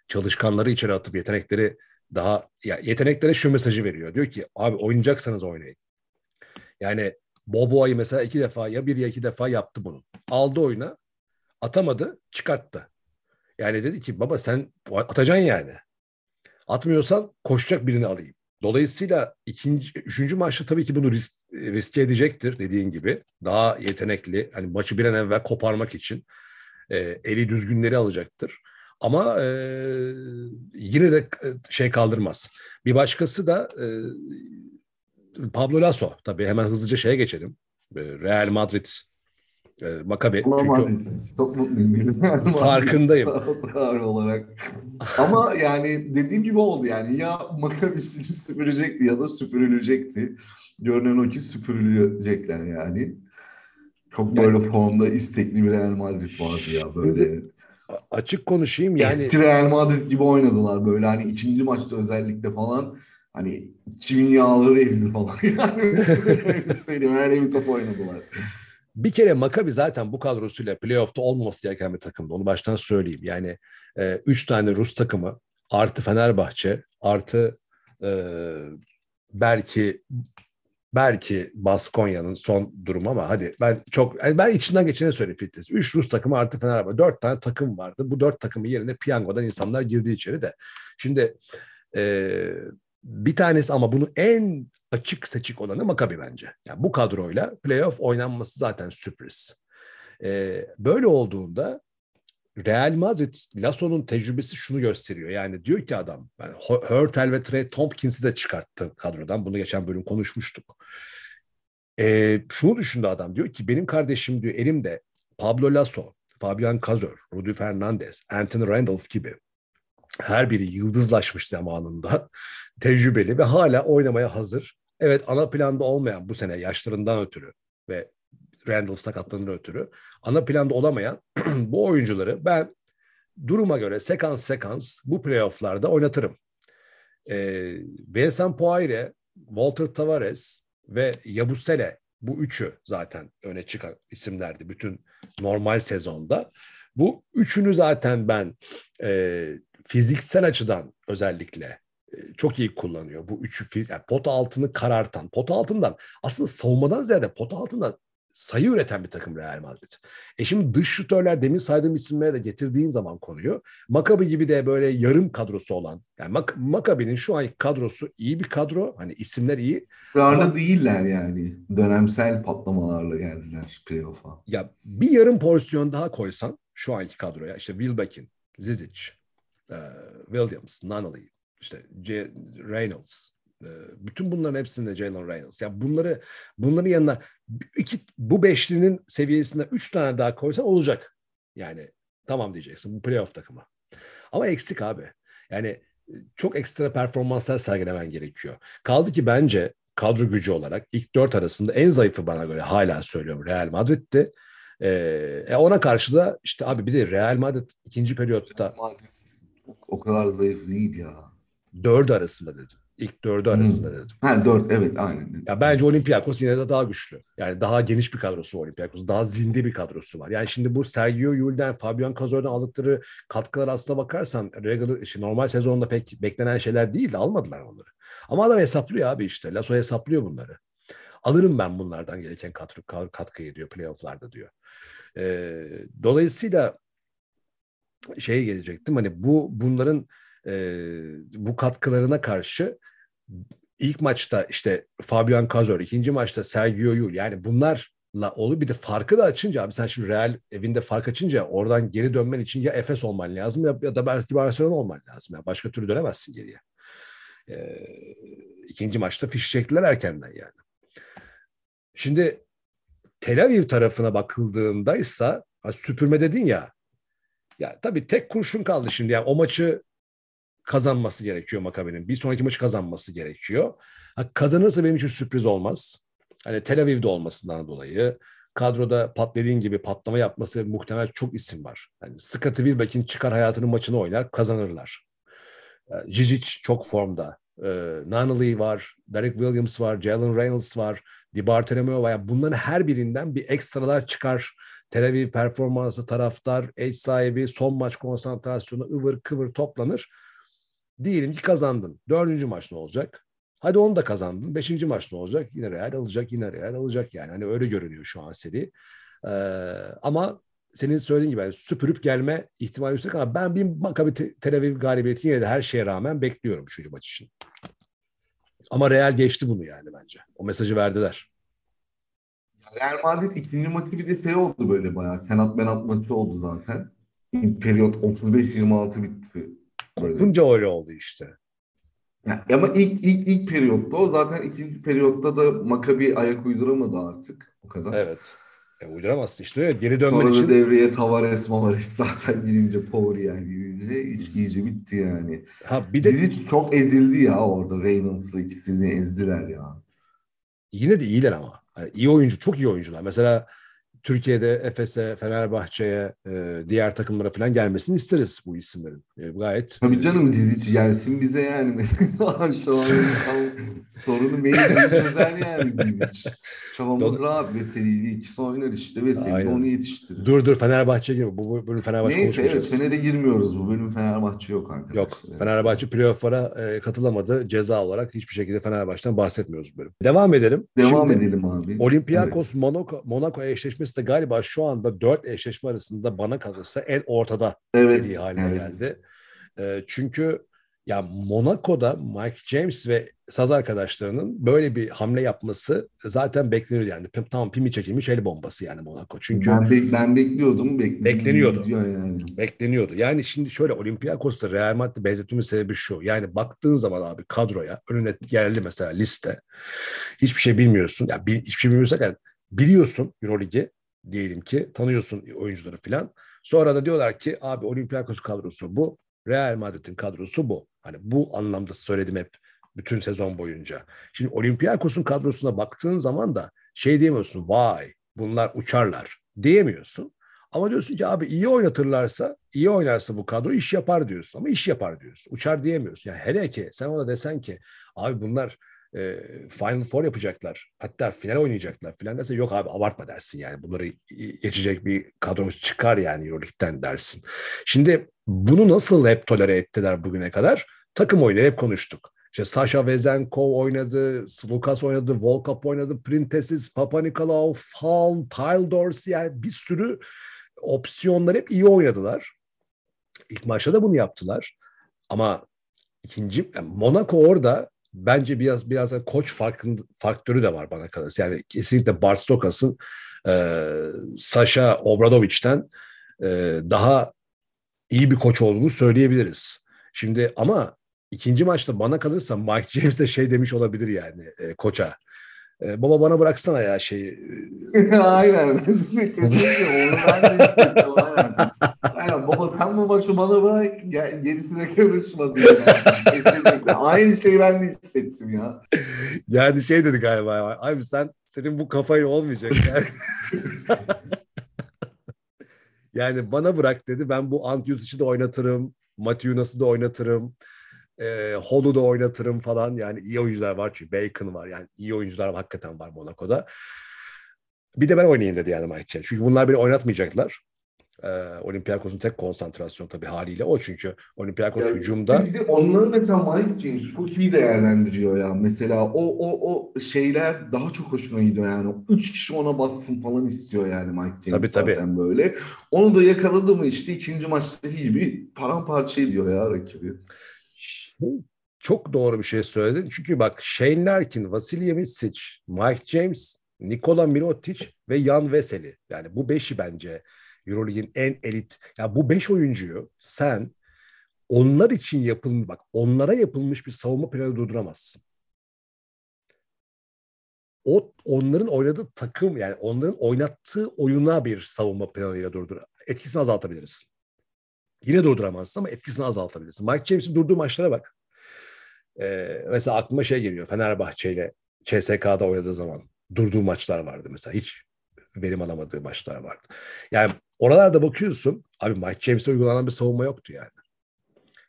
çalışkanları içeri atıp yetenekleri daha ya yeteneklere şu mesajı veriyor. Diyor ki abi oynayacaksanız oynayın. Yani Boboa'yı mesela iki defa ya bir ya iki defa yaptı bunu. Aldı oyuna atamadı çıkarttı. Yani dedi ki baba sen atacaksın yani. Atmıyorsan koşacak birini alayım. Dolayısıyla ikinci, üçüncü maçta tabii ki bunu risk, riske edecektir dediğin gibi. Daha yetenekli, hani maçı bir an evvel koparmak için e, eli düzgünleri alacaktır. Ama e, yine de e, şey kaldırmaz. Bir başkası da e, Pablo Lasso. Tabii hemen hızlıca şeye geçelim. E, Real Madrid e, Makabe. Çünkü çok mutluyum. Farkındayım. olarak. Ama yani dediğim gibi oldu yani ya Makabe'sini süpürecekti ya da süpürülecekti. Görünen o ki süpürülecekler yani. Çok böyle yani, formda istekli bir Real Madrid vardı ya böyle. Açık konuşayım yani. Eski Real Madrid gibi oynadılar böyle hani ikinci maçta özellikle falan. Hani çimin yağları eridi falan. Yani öyle söyleyeyim öyle bir top oynadılar. Bir kere Maccabi zaten bu kadrosuyla playoff'ta olmaması gereken bir takımdı. Onu baştan söyleyeyim. Yani e, üç tane Rus takımı artı Fenerbahçe artı e, belki belki Baskonya'nın son durumu ama hadi ben çok ben içinden geçene söyleyeyim Fitness. Üç Rus takımı artı Fenerbahçe. Dört tane takım vardı. Bu dört takımın yerine piyangodan insanlar girdi içeri de. Şimdi e, bir tanesi ama bunu en açık seçik olanı Makabi bence. Yani bu kadroyla playoff oynanması zaten sürpriz. Ee, böyle olduğunda Real Madrid Lasso'nun tecrübesi şunu gösteriyor. Yani diyor ki adam yani Hurtel ve Trey Tompkins'i de çıkarttı kadrodan. Bunu geçen bölüm konuşmuştuk. Ee, şunu düşündü adam diyor ki benim kardeşim diyor elimde Pablo Lasso, Fabian Cazor, Rudy Fernandez, Anthony Randolph gibi her biri yıldızlaşmış zamanında tecrübeli ve hala oynamaya hazır. Evet ana planda olmayan bu sene yaşlarından ötürü ve Randall sakatlığından ötürü. Ana planda olamayan bu oyuncuları ben duruma göre sekans sekans bu playofflarda oynatırım. Ee, Vincent Poire, Walter Tavares ve Yabusele bu üçü zaten öne çıkan isimlerdi bütün normal sezonda. Bu üçünü zaten ben e, fiziksel açıdan özellikle e, çok iyi kullanıyor. Bu üçü yani pot altını karartan, pot altından aslında savunmadan ziyade pot altından sayı üreten bir takım Real Madrid. E şimdi dış şutörler demin saydığım isimlere de getirdiğin zaman konuyu Makabi gibi de böyle yarım kadrosu olan yani Mak Makabi'nin şu anki kadrosu iyi bir kadro. Hani isimler iyi. Rarda ama, değiller yani. Dönemsel patlamalarla geldiler playoff'a. Ya bir yarım porsiyon daha koysan şu anki kadroya işte Wilbekin, Zizic, Williams, Nunnally, işte J. Reynolds, bütün bunların hepsinde Jalen Reynolds. Ya bunları bunların yanına iki bu beşlinin seviyesinde üç tane daha koysan olacak. Yani tamam diyeceksin bu playoff takımı. Ama eksik abi. Yani çok ekstra performanslar sergilemen gerekiyor. Kaldı ki bence kadro gücü olarak ilk dört arasında en zayıfı bana göre hala söylüyorum Real Madrid'ti. Ee, ona karşı da işte abi bir de Real Madrid ikinci periyotta Madrid o kadar zayıf değil ya. Dördü arasında dedim. İlk dördü arasında dedim. Ha dört evet aynen. Ya bence Olympiakos yine de daha güçlü. Yani daha geniş bir kadrosu Olympiakos. Daha zinde bir kadrosu var. Yani şimdi bu Sergio Yul'den, Fabian Cazor'dan aldıkları katkılar aslına bakarsan regular, işte normal sezonda pek beklenen şeyler değil de almadılar onları. Ama adam hesaplıyor abi işte. Lasso hesaplıyor bunları. Alırım ben bunlardan gereken katkı, katkıyı diyor playofflarda diyor. Ee, dolayısıyla şeye gelecektim. Hani bu bunların e, bu katkılarına karşı ilk maçta işte Fabian Cazor, ikinci maçta Sergio Yul yani bunlarla oluyor. Bir de farkı da açınca abi sen şimdi Real evinde fark açınca oradan geri dönmen için ya Efes olman lazım ya, ya da belki Barcelona olman lazım. Yani başka türlü dönemezsin geriye. Ee, ikinci maçta fiş çektiler erkenden yani. Şimdi Tel Aviv tarafına bakıldığında ise süpürme dedin ya ya tabii tek kurşun kaldı şimdi. Yani o maçı kazanması gerekiyor Makabi'nin. Bir sonraki maçı kazanması gerekiyor. Ha, kazanırsa benim için sürpriz olmaz. Hani Tel Aviv'de olmasından dolayı kadroda pat dediğin gibi patlama yapması muhtemel çok isim var. Yani Scottie Wilbeck'in çıkar hayatının maçını oynar, kazanırlar. Jijic çok formda. Ee, Nunnally var, Derek Williams var, Jalen Reynolds var, Di Bartolomeo var. Yani bunların her birinden bir ekstralar çıkar Tel Aviv performansı taraftar, eş sahibi, son maç konsantrasyonu ıvır kıvır toplanır. Diyelim ki kazandın. Dördüncü maç ne olacak? Hadi onu da kazandın. Beşinci maç ne olacak? Yine Real alacak, yine Real alacak yani. Hani öyle görünüyor şu an seri. Ee, ama senin söylediğin gibi yani süpürüp gelme ihtimali yüksek ama ben bir Maccabi Tel Aviv galibiyeti yine de her şeye rağmen bekliyorum üçüncü maç için. Ama Real geçti bunu yani bence. O mesajı verdiler. Real Madrid ikinci maçı bir de şey oldu böyle bayağı. Senat menat maçı oldu zaten. Periyot 35-26 bitti. Kopunca öyle oldu işte. Yani, ama ilk ilk ilk periyotta o zaten ikinci periyotta da Makabi ayak uyduramadı artık o kadar. Evet. E, uyduramazsın işte öyle. Geri dönmen Sonra için. Sonra devreye Tavares Mavares zaten gidince Power yani gidince iyice bitti yani. Ha bir de Dizic çok ezildi ya orada Reynolds'la ikisini ezdiler ya. Yine de iyiler ama. Yani iyi oyuncu, çok iyi oyuncular. Mesela Türkiye'de Efes'e, Fenerbahçe'ye, e, diğer takımlara falan gelmesini isteriz bu isimlerin. E, gayet. Tabii canım Zizic gelsin bize yani mesela şu an sorunu mevzini çözer yani Zizic. Kafamız rahat Veseli'yle ikisi oynar işte Veseli onu yetiştirir. Dur dur Fenerbahçe gibi bu bölüm Fenerbahçe Neyse evet Fener'e girmiyoruz bu bölüm Fenerbahçe yok arkadaşlar. Yok Fenerbahçe playoff'lara e, katılamadı ceza olarak hiçbir şekilde Fenerbahçe'den bahsetmiyoruz bu bölüm. Devam edelim. Devam Şimdi, edelim abi. Olimpiyakos evet. Monaco, Monaco eşleşmesi de galiba şu anda dört eşleşme arasında bana kalırsa en ortada evet, seri haline evet. geldi. E, çünkü ya Monaco'da Mike James ve saz arkadaşlarının böyle bir hamle yapması zaten bekleniyor yani. Tam pimi çekilmiş el bombası yani Monaco. Çünkü ben, be- ben bekliyordum. bekleniyordu. Yani. Bekleniyordu. Yani şimdi şöyle Olympiakos'ta Real Madrid benzetmemin sebebi şu. Yani baktığın zaman abi kadroya önüne geldi mesela liste. Hiçbir şey bilmiyorsun. Yani hiçbir şey bilmiyorsak yani biliyorsun Euroligi diyelim ki tanıyorsun oyuncuları filan. Sonra da diyorlar ki abi Olympiakos kadrosu bu. Real Madrid'in kadrosu bu. Hani bu anlamda söyledim hep bütün sezon boyunca. Şimdi Olympiakos'un kadrosuna baktığın zaman da şey diyemiyorsun vay bunlar uçarlar diyemiyorsun. Ama diyorsun ki abi iyi oynatırlarsa, iyi oynarsa bu kadro iş yapar diyorsun. Ama iş yapar diyorsun. Uçar diyemiyorsun. Yani hele ki sen ona desen ki abi bunlar e, Final Four yapacaklar. Hatta final oynayacaklar filan derse yok abi abartma dersin yani. Bunları geçecek bir kadromuz çıkar yani Euroleague'den dersin. Şimdi bunu nasıl hep tolere ettiler bugüne kadar? Takım oyunu hep konuştuk. İşte Sasha Vezenkov oynadı, Lukas oynadı, Volkap oynadı, Printesis, Papa Nikolaou, Falm, Tyle Dorsey yani bir sürü opsiyonlar hep iyi oynadılar. İlk maçta da bunu yaptılar. Ama ikinci yani Monaco orada bence biraz biraz da koç farkın, faktörü de var bana kalırsa. Yani kesinlikle Bart Stokas'ın e, Sasha Obradoviç'ten e, daha iyi bir koç olduğunu söyleyebiliriz. Şimdi ama ikinci maçta bana kalırsa Mike James de şey demiş olabilir yani e, koça. E, baba bana bıraksana ya şeyi. aynen. Aynen. aynen. Baba sen bu maçı bana bırak gerisine karışma diye. Kesinlikle. Aynı şeyi ben de hissettim ya. Yani şey dedi galiba. Abi sen senin bu kafayı olmayacak. Yani. yani bana bırak dedi. Ben bu Antiusic'i de oynatırım. Matiunas'ı da oynatırım e, Hall'u da oynatırım falan. Yani iyi oyuncular var çünkü Bacon var. Yani iyi oyuncular hakikaten var Monaco'da. Bir de ben oynayayım dedi yani Mike Chen. Çünkü bunlar beni oynatmayacaklar. Ee, Olympiakos'un tek konsantrasyon tabii haliyle o çünkü Olympiakos yani, hücumda. Bir de onları mesela Mike James çok iyi değerlendiriyor ya. Mesela o o o şeyler daha çok hoşuma gidiyor yani. Üç kişi ona bassın falan istiyor yani Mike James tabii, zaten tabii. böyle. Onu da yakaladı mı işte ikinci maçtaki gibi paramparça ediyor ya rakibi. Çok doğru bir şey söyledin. Çünkü bak Shane Larkin, Vasilya Misic, Mike James, Nikola Mirotic ve Jan Veseli. Yani bu beşi bence Euroleague'in en elit. Ya yani bu beş oyuncuyu sen onlar için yapılmış bak onlara yapılmış bir savunma planı durduramazsın. O onların oynadığı takım yani onların oynattığı oyuna bir savunma planıyla durdur. Etkisini azaltabilirsin. Yine durduramazsın ama etkisini azaltabilirsin. Mike James'in durduğu maçlara bak. Ee, mesela aklıma şey geliyor. Fenerbahçe ile CSK'da oynadığı zaman durduğu maçlar vardı mesela. Hiç verim alamadığı maçlar vardı. Yani oralarda bakıyorsun abi Mike James'e uygulanan bir savunma yoktu yani.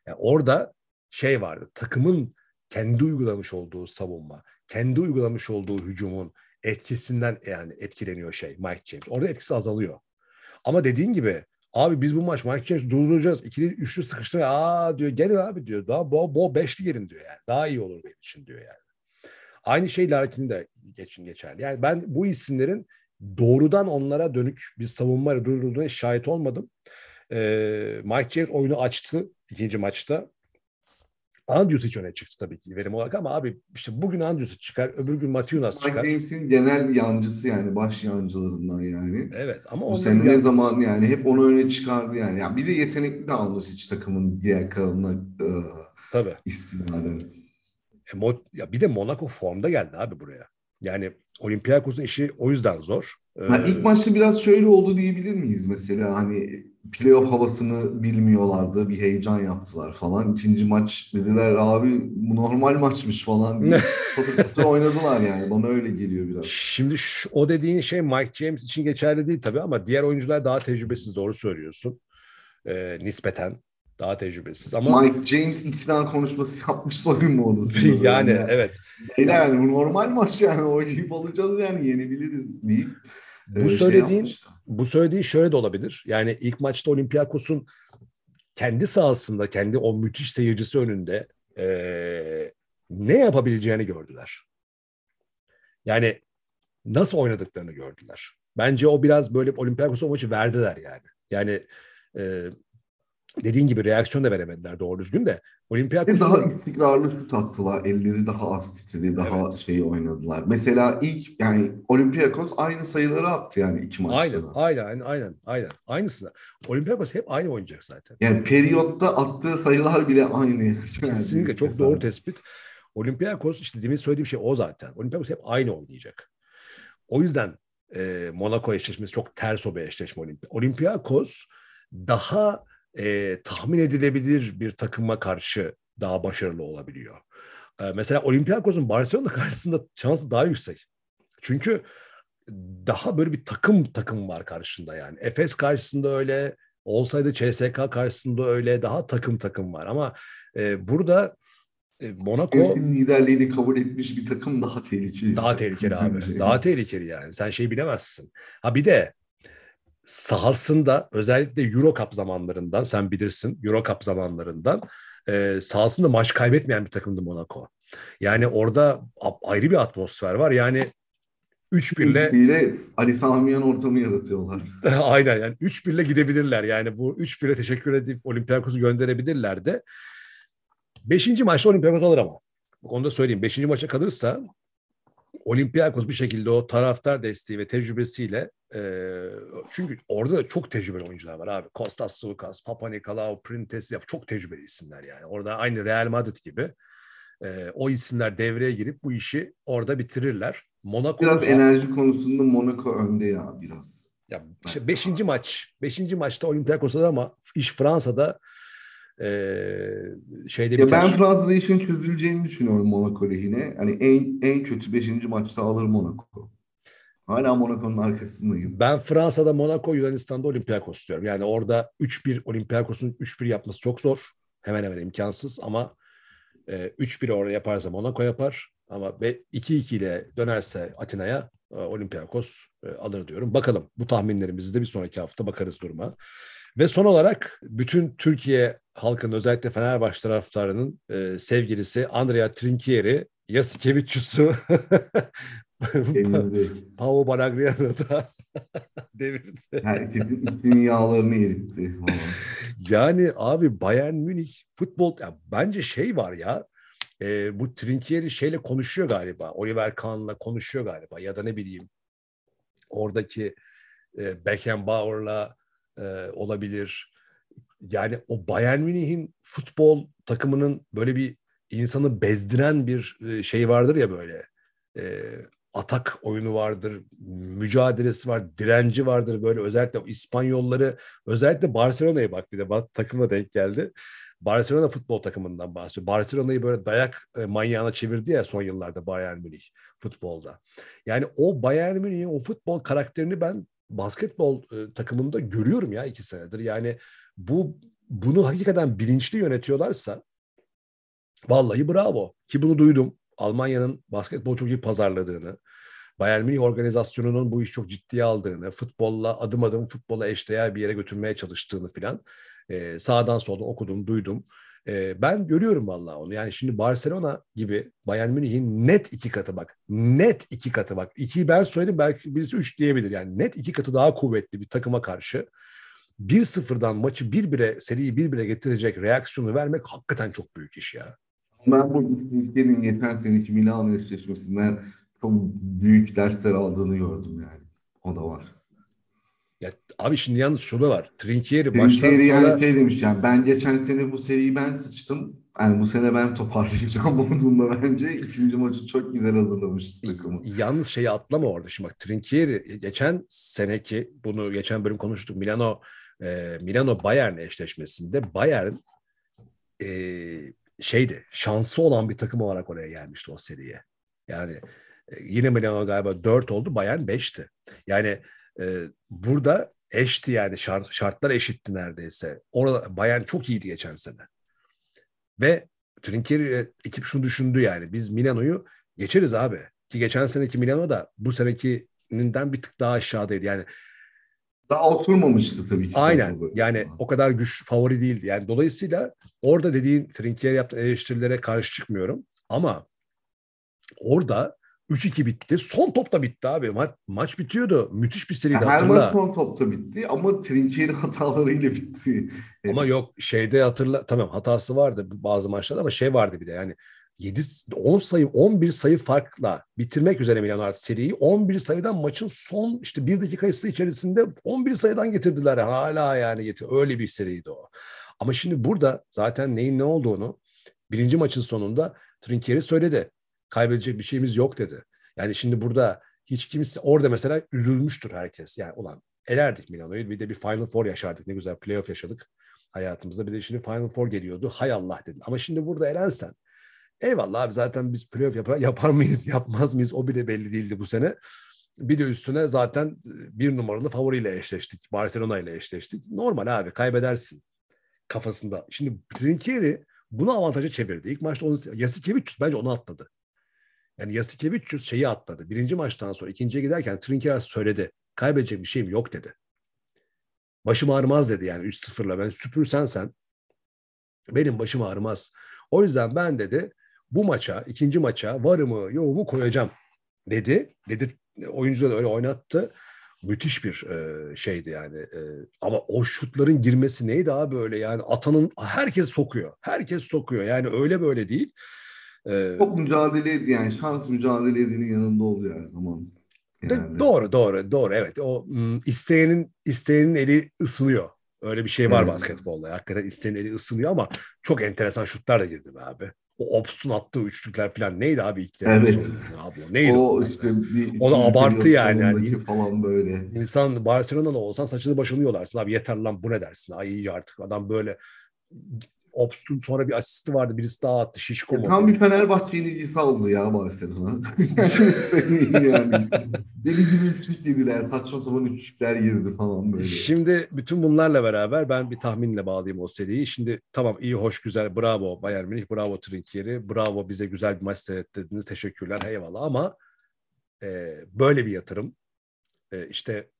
yani. Orada şey vardı. Takımın kendi uygulamış olduğu savunma, kendi uygulamış olduğu hücumun etkisinden yani etkileniyor şey Mike James. Orada etkisi azalıyor. Ama dediğin gibi Abi biz bu maç Mike James durduracağız. İkili üçlü sıkıştı. Aa diyor gelin abi diyor. Daha bol, bol beşli gelin diyor yani. Daha iyi olur benim için diyor yani. Aynı şey Larkin'in de geçin geçerli. Yani ben bu isimlerin doğrudan onlara dönük bir savunma durdurduğuna şahit olmadım. Ee, Mike James oyunu açtı ikinci maçta. Andrewsic öne çıktı tabii ki verim olarak ama abi işte bugün Andrewsic çıkar, öbür gün Matiunas çıkar. James'in genel yancısı yani baş yancılarından yani. Evet ama Bu sene ne zaman yani hep onu öne çıkardı yani. yani bir de yetenekli de Andrewsic takımın diğer kalanına e, tabii. istinaden. E, Mo, ya bir de Monaco formda geldi abi buraya. Yani Olympiakos'un işi o yüzden zor. Yani ilk maçta biraz şöyle oldu diyebilir miyiz mesela hani playoff havasını bilmiyorlardı. Bir heyecan yaptılar falan. İkinci maç dediler abi bu normal maçmış falan diye. patır patır oynadılar yani. Bana öyle geliyor biraz. Şimdi şu, o dediğin şey Mike James için geçerli değil tabii ama diğer oyuncular daha tecrübesiz doğru söylüyorsun. Ee, nispeten daha tecrübesiz ama Mike James ikna konuşması yapmış soyunma odasında. yani, yani evet. Beyler yani bu normal maç yani oynayıp alacağız yani yenebiliriz deyip bu e, şey söylediğin şey bu söylediğin şöyle de olabilir. Yani ilk maçta Olympiakos'un kendi sahasında, kendi o müthiş seyircisi önünde e, ne yapabileceğini gördüler. Yani nasıl oynadıklarını gördüler. Bence o biraz böyle Olympiakos o maçı verdiler yani. Yani e, dediğin gibi reaksiyon da veremediler doğru düzgün de. Olympiakos'un... Daha istikrarlı şut attılar. Elleri daha az titredi. Daha evet. şey oynadılar. Mesela ilk yani Olympiakos aynı sayıları attı yani iki maçta aynen, da. Aynen, aynen, aynen. Aynısını. Olympiakos hep aynı oynayacak zaten. Yani periyotta attığı sayılar bile aynı. Kesinlikle çok mesela. doğru tespit. Olympiakos işte demin söylediğim şey o zaten. Olympiakos hep aynı oynayacak. O yüzden e, Monaco eşleşmesi çok ters o bir eşleşme Olympiakos daha e, tahmin edilebilir bir takıma karşı daha başarılı olabiliyor. E, mesela Olympiakos'un Barcelona karşısında şansı daha yüksek. Çünkü daha böyle bir takım takım var karşında yani. Efes karşısında öyle, olsaydı CSK karşısında öyle daha takım takım var ama e, burada e, Monaco Efes'in liderliğini kabul etmiş bir takım daha tehlikeli. daha tehlikeli abi. Daha tehlikeli yani. Sen şey bilemezsin. Ha bir de sahasında özellikle Euro Cup zamanlarından sen bilirsin Euro Cup zamanlarından e, sahasında maç kaybetmeyen bir takımdı Monaco. Yani orada ayrı bir atmosfer var. Yani 3-1'le ile Ali Samiyan ortamı yaratıyorlar. Aynen yani 3-1'le gidebilirler. Yani bu 3-1'e teşekkür edip Olympiakos'u gönderebilirler de. Beşinci maçta Olympiakos alır ama. Onu da söyleyeyim. Beşinci maça kalırsa Olympiakos bir şekilde o taraftar desteği ve tecrübesiyle e, çünkü orada da çok tecrübeli oyuncular var abi. Kostas Sulkas, Papa Nikolaou, Printes çok tecrübeli isimler yani. Orada aynı Real Madrid gibi e, o isimler devreye girip bu işi orada bitirirler. Monaco biraz enerji konusunda Monaco önde ya biraz. Ya işte beşinci maç, beşinci maçta Olympiakos'ta ama iş Fransa'da şeyde ya biter. Ben Fransa'da işin çözüleceğini düşünüyorum Monaco lehine. Hani en en kötü beşinci maçta alır Monaco. Hala Monaco'nun arkasındayım. Ben Fransa'da Monaco, Yunanistan'da Olympiakos diyorum. Yani orada 3-1 Olympiakos'un 3-1 yapması çok zor. Hemen hemen imkansız ama e, 3-1 orada yaparsa Monaco yapar. Ama 2-2 ile dönerse Atina'ya e, Olympiakos e, alır diyorum. Bakalım bu tahminlerimizi de bir sonraki hafta bakarız duruma. Ve son olarak bütün Türkiye halkının özellikle Fenerbahçe taraftarının e, sevgilisi Andrea Trinchieri, Yasikevicius'u Pavo Baragliano'da da devirdi. Herkesin ismin yağlarını eritti. yani abi Bayern Münih futbol ya bence şey var ya e, bu Trinkieri şeyle konuşuyor galiba. Oliver Kahn'la konuşuyor galiba ya da ne bileyim oradaki e, Beckenbauer'la e, olabilir. Yani o Bayern Münih'in futbol takımının böyle bir insanı bezdiren bir e, şey vardır ya böyle. E, atak oyunu vardır, mücadelesi var, direnci vardır böyle özellikle İspanyolları, özellikle Barcelona'ya bak bir de takıma denk geldi. Barcelona futbol takımından bahsediyor. Barcelona'yı böyle dayak e, manyağına çevirdi ya son yıllarda Bayern Münih futbolda. Yani o Bayern Münih'in o futbol karakterini ben basketbol e, takımında görüyorum ya iki senedir. Yani bu bunu hakikaten bilinçli yönetiyorlarsa vallahi bravo. Ki bunu duydum. Almanya'nın basketbol çok iyi pazarladığını, Bayern Münih organizasyonunun bu işi çok ciddiye aldığını, futbolla adım adım futbola eşdeğer bir yere götürmeye çalıştığını filan e, sağdan soldan okudum, duydum. E, ben görüyorum vallahi onu. Yani şimdi Barcelona gibi Bayern Münih'in net iki katı bak. Net iki katı bak. İkiyi ben söyledim belki birisi üç diyebilir. Yani net iki katı daha kuvvetli bir takıma karşı 1-0'dan maçı 1-1'e, seriyi 1-1'e getirecek reaksiyonu vermek hakikaten çok büyük iş ya. Ben bu ülkenin geçen seneki Milano eşleşmesinden çok büyük dersler aldığını gördüm yani. O da var. Ya abi şimdi yalnız şu da var. Trinkieri baştan sonra... yani şey demiş yani ben geçen sene bu seriyi ben sıçtım. Yani bu sene ben toparlayacağım modunda bence. ikinci maçı çok güzel hazırlamış takımı. Yalnız şeyi atlama orada. Şimdi bak Trinkieri geçen seneki bunu geçen bölüm konuştuk. Milano e, Milano Bayern eşleşmesinde Bayern e, şeydi şansı olan bir takım olarak oraya gelmişti o seriye. Yani e, yine Milano galiba 4 oldu Bayern 5'ti. Yani e, burada eşti yani şart, şartlar eşitti neredeyse. Orada Bayern çok iyiydi geçen sene. Ve Trinkieri e, ekip şunu düşündü yani biz Milano'yu geçeriz abi. Ki geçen seneki Milano da bu senekinin bir tık daha aşağıdaydı. Yani daha oturmamıştı tabii ki. Aynen. Yani o kadar güç favori değildi. Yani dolayısıyla orada dediğin Trinkieri yaptığı eleştirilere karşı çıkmıyorum. Ama orada 3-2 bitti. Son topta bitti abi. Ma- maç bitiyordu. Müthiş bir seriydi Her hatırla. maç son topta bitti ama Trinkieri hatalarıyla bitti. Ama yok şeyde hatırla tamam hatası vardı bazı maçlarda ama şey vardı bir de yani 7 10 sayı 11 sayı farkla bitirmek üzere Milan artık seriyi 11 sayıdan maçın son işte bir dakikası içerisinde 11 sayıdan getirdiler hala yani getir öyle bir seriydi o. Ama şimdi burada zaten neyin ne olduğunu birinci maçın sonunda Trinkieri söyledi. Kaybedecek bir şeyimiz yok dedi. Yani şimdi burada hiç kimse orada mesela üzülmüştür herkes. Yani ulan elerdik Milano'yu bir de bir Final Four yaşardık. Ne güzel playoff yaşadık hayatımızda. Bir de şimdi Final Four geliyordu. Hay Allah dedin. Ama şimdi burada elensen Eyvallah abi zaten biz playoff yapar, yapar mıyız, yapmaz mıyız o bile belli değildi bu sene. Bir de üstüne zaten bir numaralı favoriyle eşleştik. Barcelona ile eşleştik. Normal abi kaybedersin kafasında. Şimdi Trinkieri bunu avantaja çevirdi. İlk maçta onu Yasikevicius bence onu atladı. Yani Yasikevicius şeyi atladı. Birinci maçtan sonra ikinciye giderken Trinkieri söyledi. Kaybedecek bir şeyim yok dedi. Başım ağrımaz dedi yani 3-0'la. Ben süpürsen sen benim başım ağrımaz. O yüzden ben dedi bu maça, ikinci maça varımı yoğumu koyacağım dedi. Dedi oyuncu da öyle oynattı. Müthiş bir e, şeydi yani. E, ama o şutların girmesi neydi abi böyle yani atanın herkes sokuyor. Herkes sokuyor. Yani öyle böyle değil. E, Çok mücadele yani şans mücadelelerinin yanında oluyor her zaman. De, doğru doğru doğru evet o isteyenin isteyenin eli ısınıyor. Öyle bir şey var hmm. basketbolda. Hakikaten isteyenin eli ısınıyor ama çok enteresan şutlar da girdi be abi. O Obst'un attığı üçlükler falan neydi abi ilk Evet. Abi, neydi o? işte bir, o da abartı yani. yani. falan böyle. İnsan Barcelona'da olsan saçını başını yolarsın abi yeter lan bu ne dersin. Ay iyi artık adam böyle Obst'un sonra bir asisti vardı. Birisi daha attı. Şişko mu? Tam bir Fenerbahçe yenilgisi aldı ya Barcelona. yani. Deli gibi üçlük yediler. Saçma sapan üçlükler girdi falan böyle. Şimdi bütün bunlarla beraber ben bir tahminle bağlayayım o seriyi. Şimdi tamam iyi, hoş, güzel. Bravo Bayern Münih. Bravo Trinkieri. Bravo bize güzel bir maç seyrettirdiniz. Teşekkürler. Eyvallah ama e, böyle bir yatırım. E, işte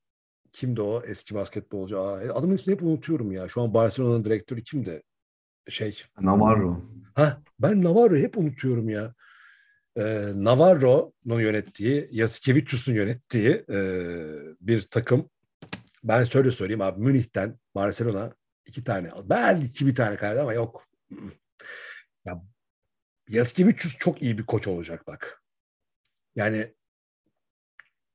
kimdi o eski basketbolcu? Aa, adamın ismini hep unutuyorum ya. Şu an Barcelona'nın direktörü kimdi? Şey. Navarro. Ha, ben Navarro'yu hep unutuyorum ya. Ee, Navarro'nun yönettiği, Yasikevicius'un yönettiği e, bir takım. Ben şöyle söyleyeyim abi Münih'ten Barcelona iki tane belki bir tane kaydı ama yok. Ya, Yasikevicius çok iyi bir koç olacak bak. Yani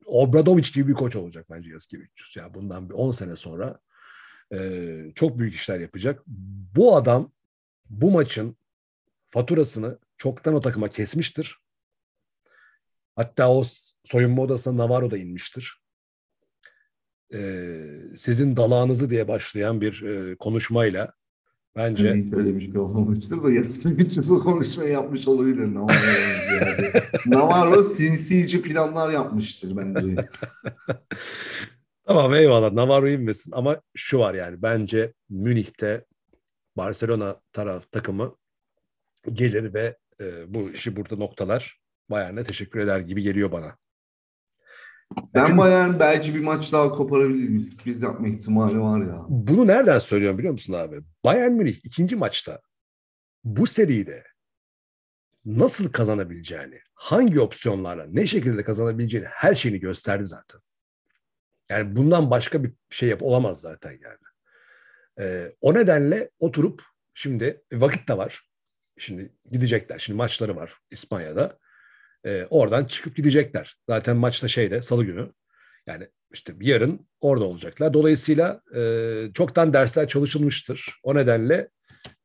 Obradovic gibi bir koç olacak bence Yasikevicius. Ya bundan bir 10 sene sonra e, çok büyük işler yapacak. Bu adam bu maçın faturasını çoktan o takıma kesmiştir. Hatta o soyunma odasına Navarro da inmiştir. Ee, sizin dalağınızı diye başlayan bir e, konuşmayla bence... Hiç öyle bir şey olmamıştır da Yasin konuşma yapmış olabilir Navarro. yani. Navarro sinsice planlar yapmıştır bence. tamam eyvallah Navarro inmesin ama şu var yani bence Münih'te Barcelona taraf takımı gelir ve e, bu işi burada noktalar. Bayern'e teşekkür eder gibi geliyor bana. Ben Çünkü, Bayern belki bir maç daha koparabilir. Sürpriz yapma ihtimali var ya. Bunu nereden söylüyorum biliyor musun abi? Bayern Münih ikinci maçta bu seride nasıl kazanabileceğini, hangi opsiyonlarla, ne şekilde kazanabileceğini her şeyini gösterdi zaten. Yani bundan başka bir şey yap olamaz zaten yani. E, o nedenle oturup şimdi vakit de var. Şimdi gidecekler. Şimdi maçları var İspanya'da. E, oradan çıkıp gidecekler. Zaten maçta şeyde salı günü. Yani işte yarın orada olacaklar. Dolayısıyla e, çoktan dersler çalışılmıştır. O nedenle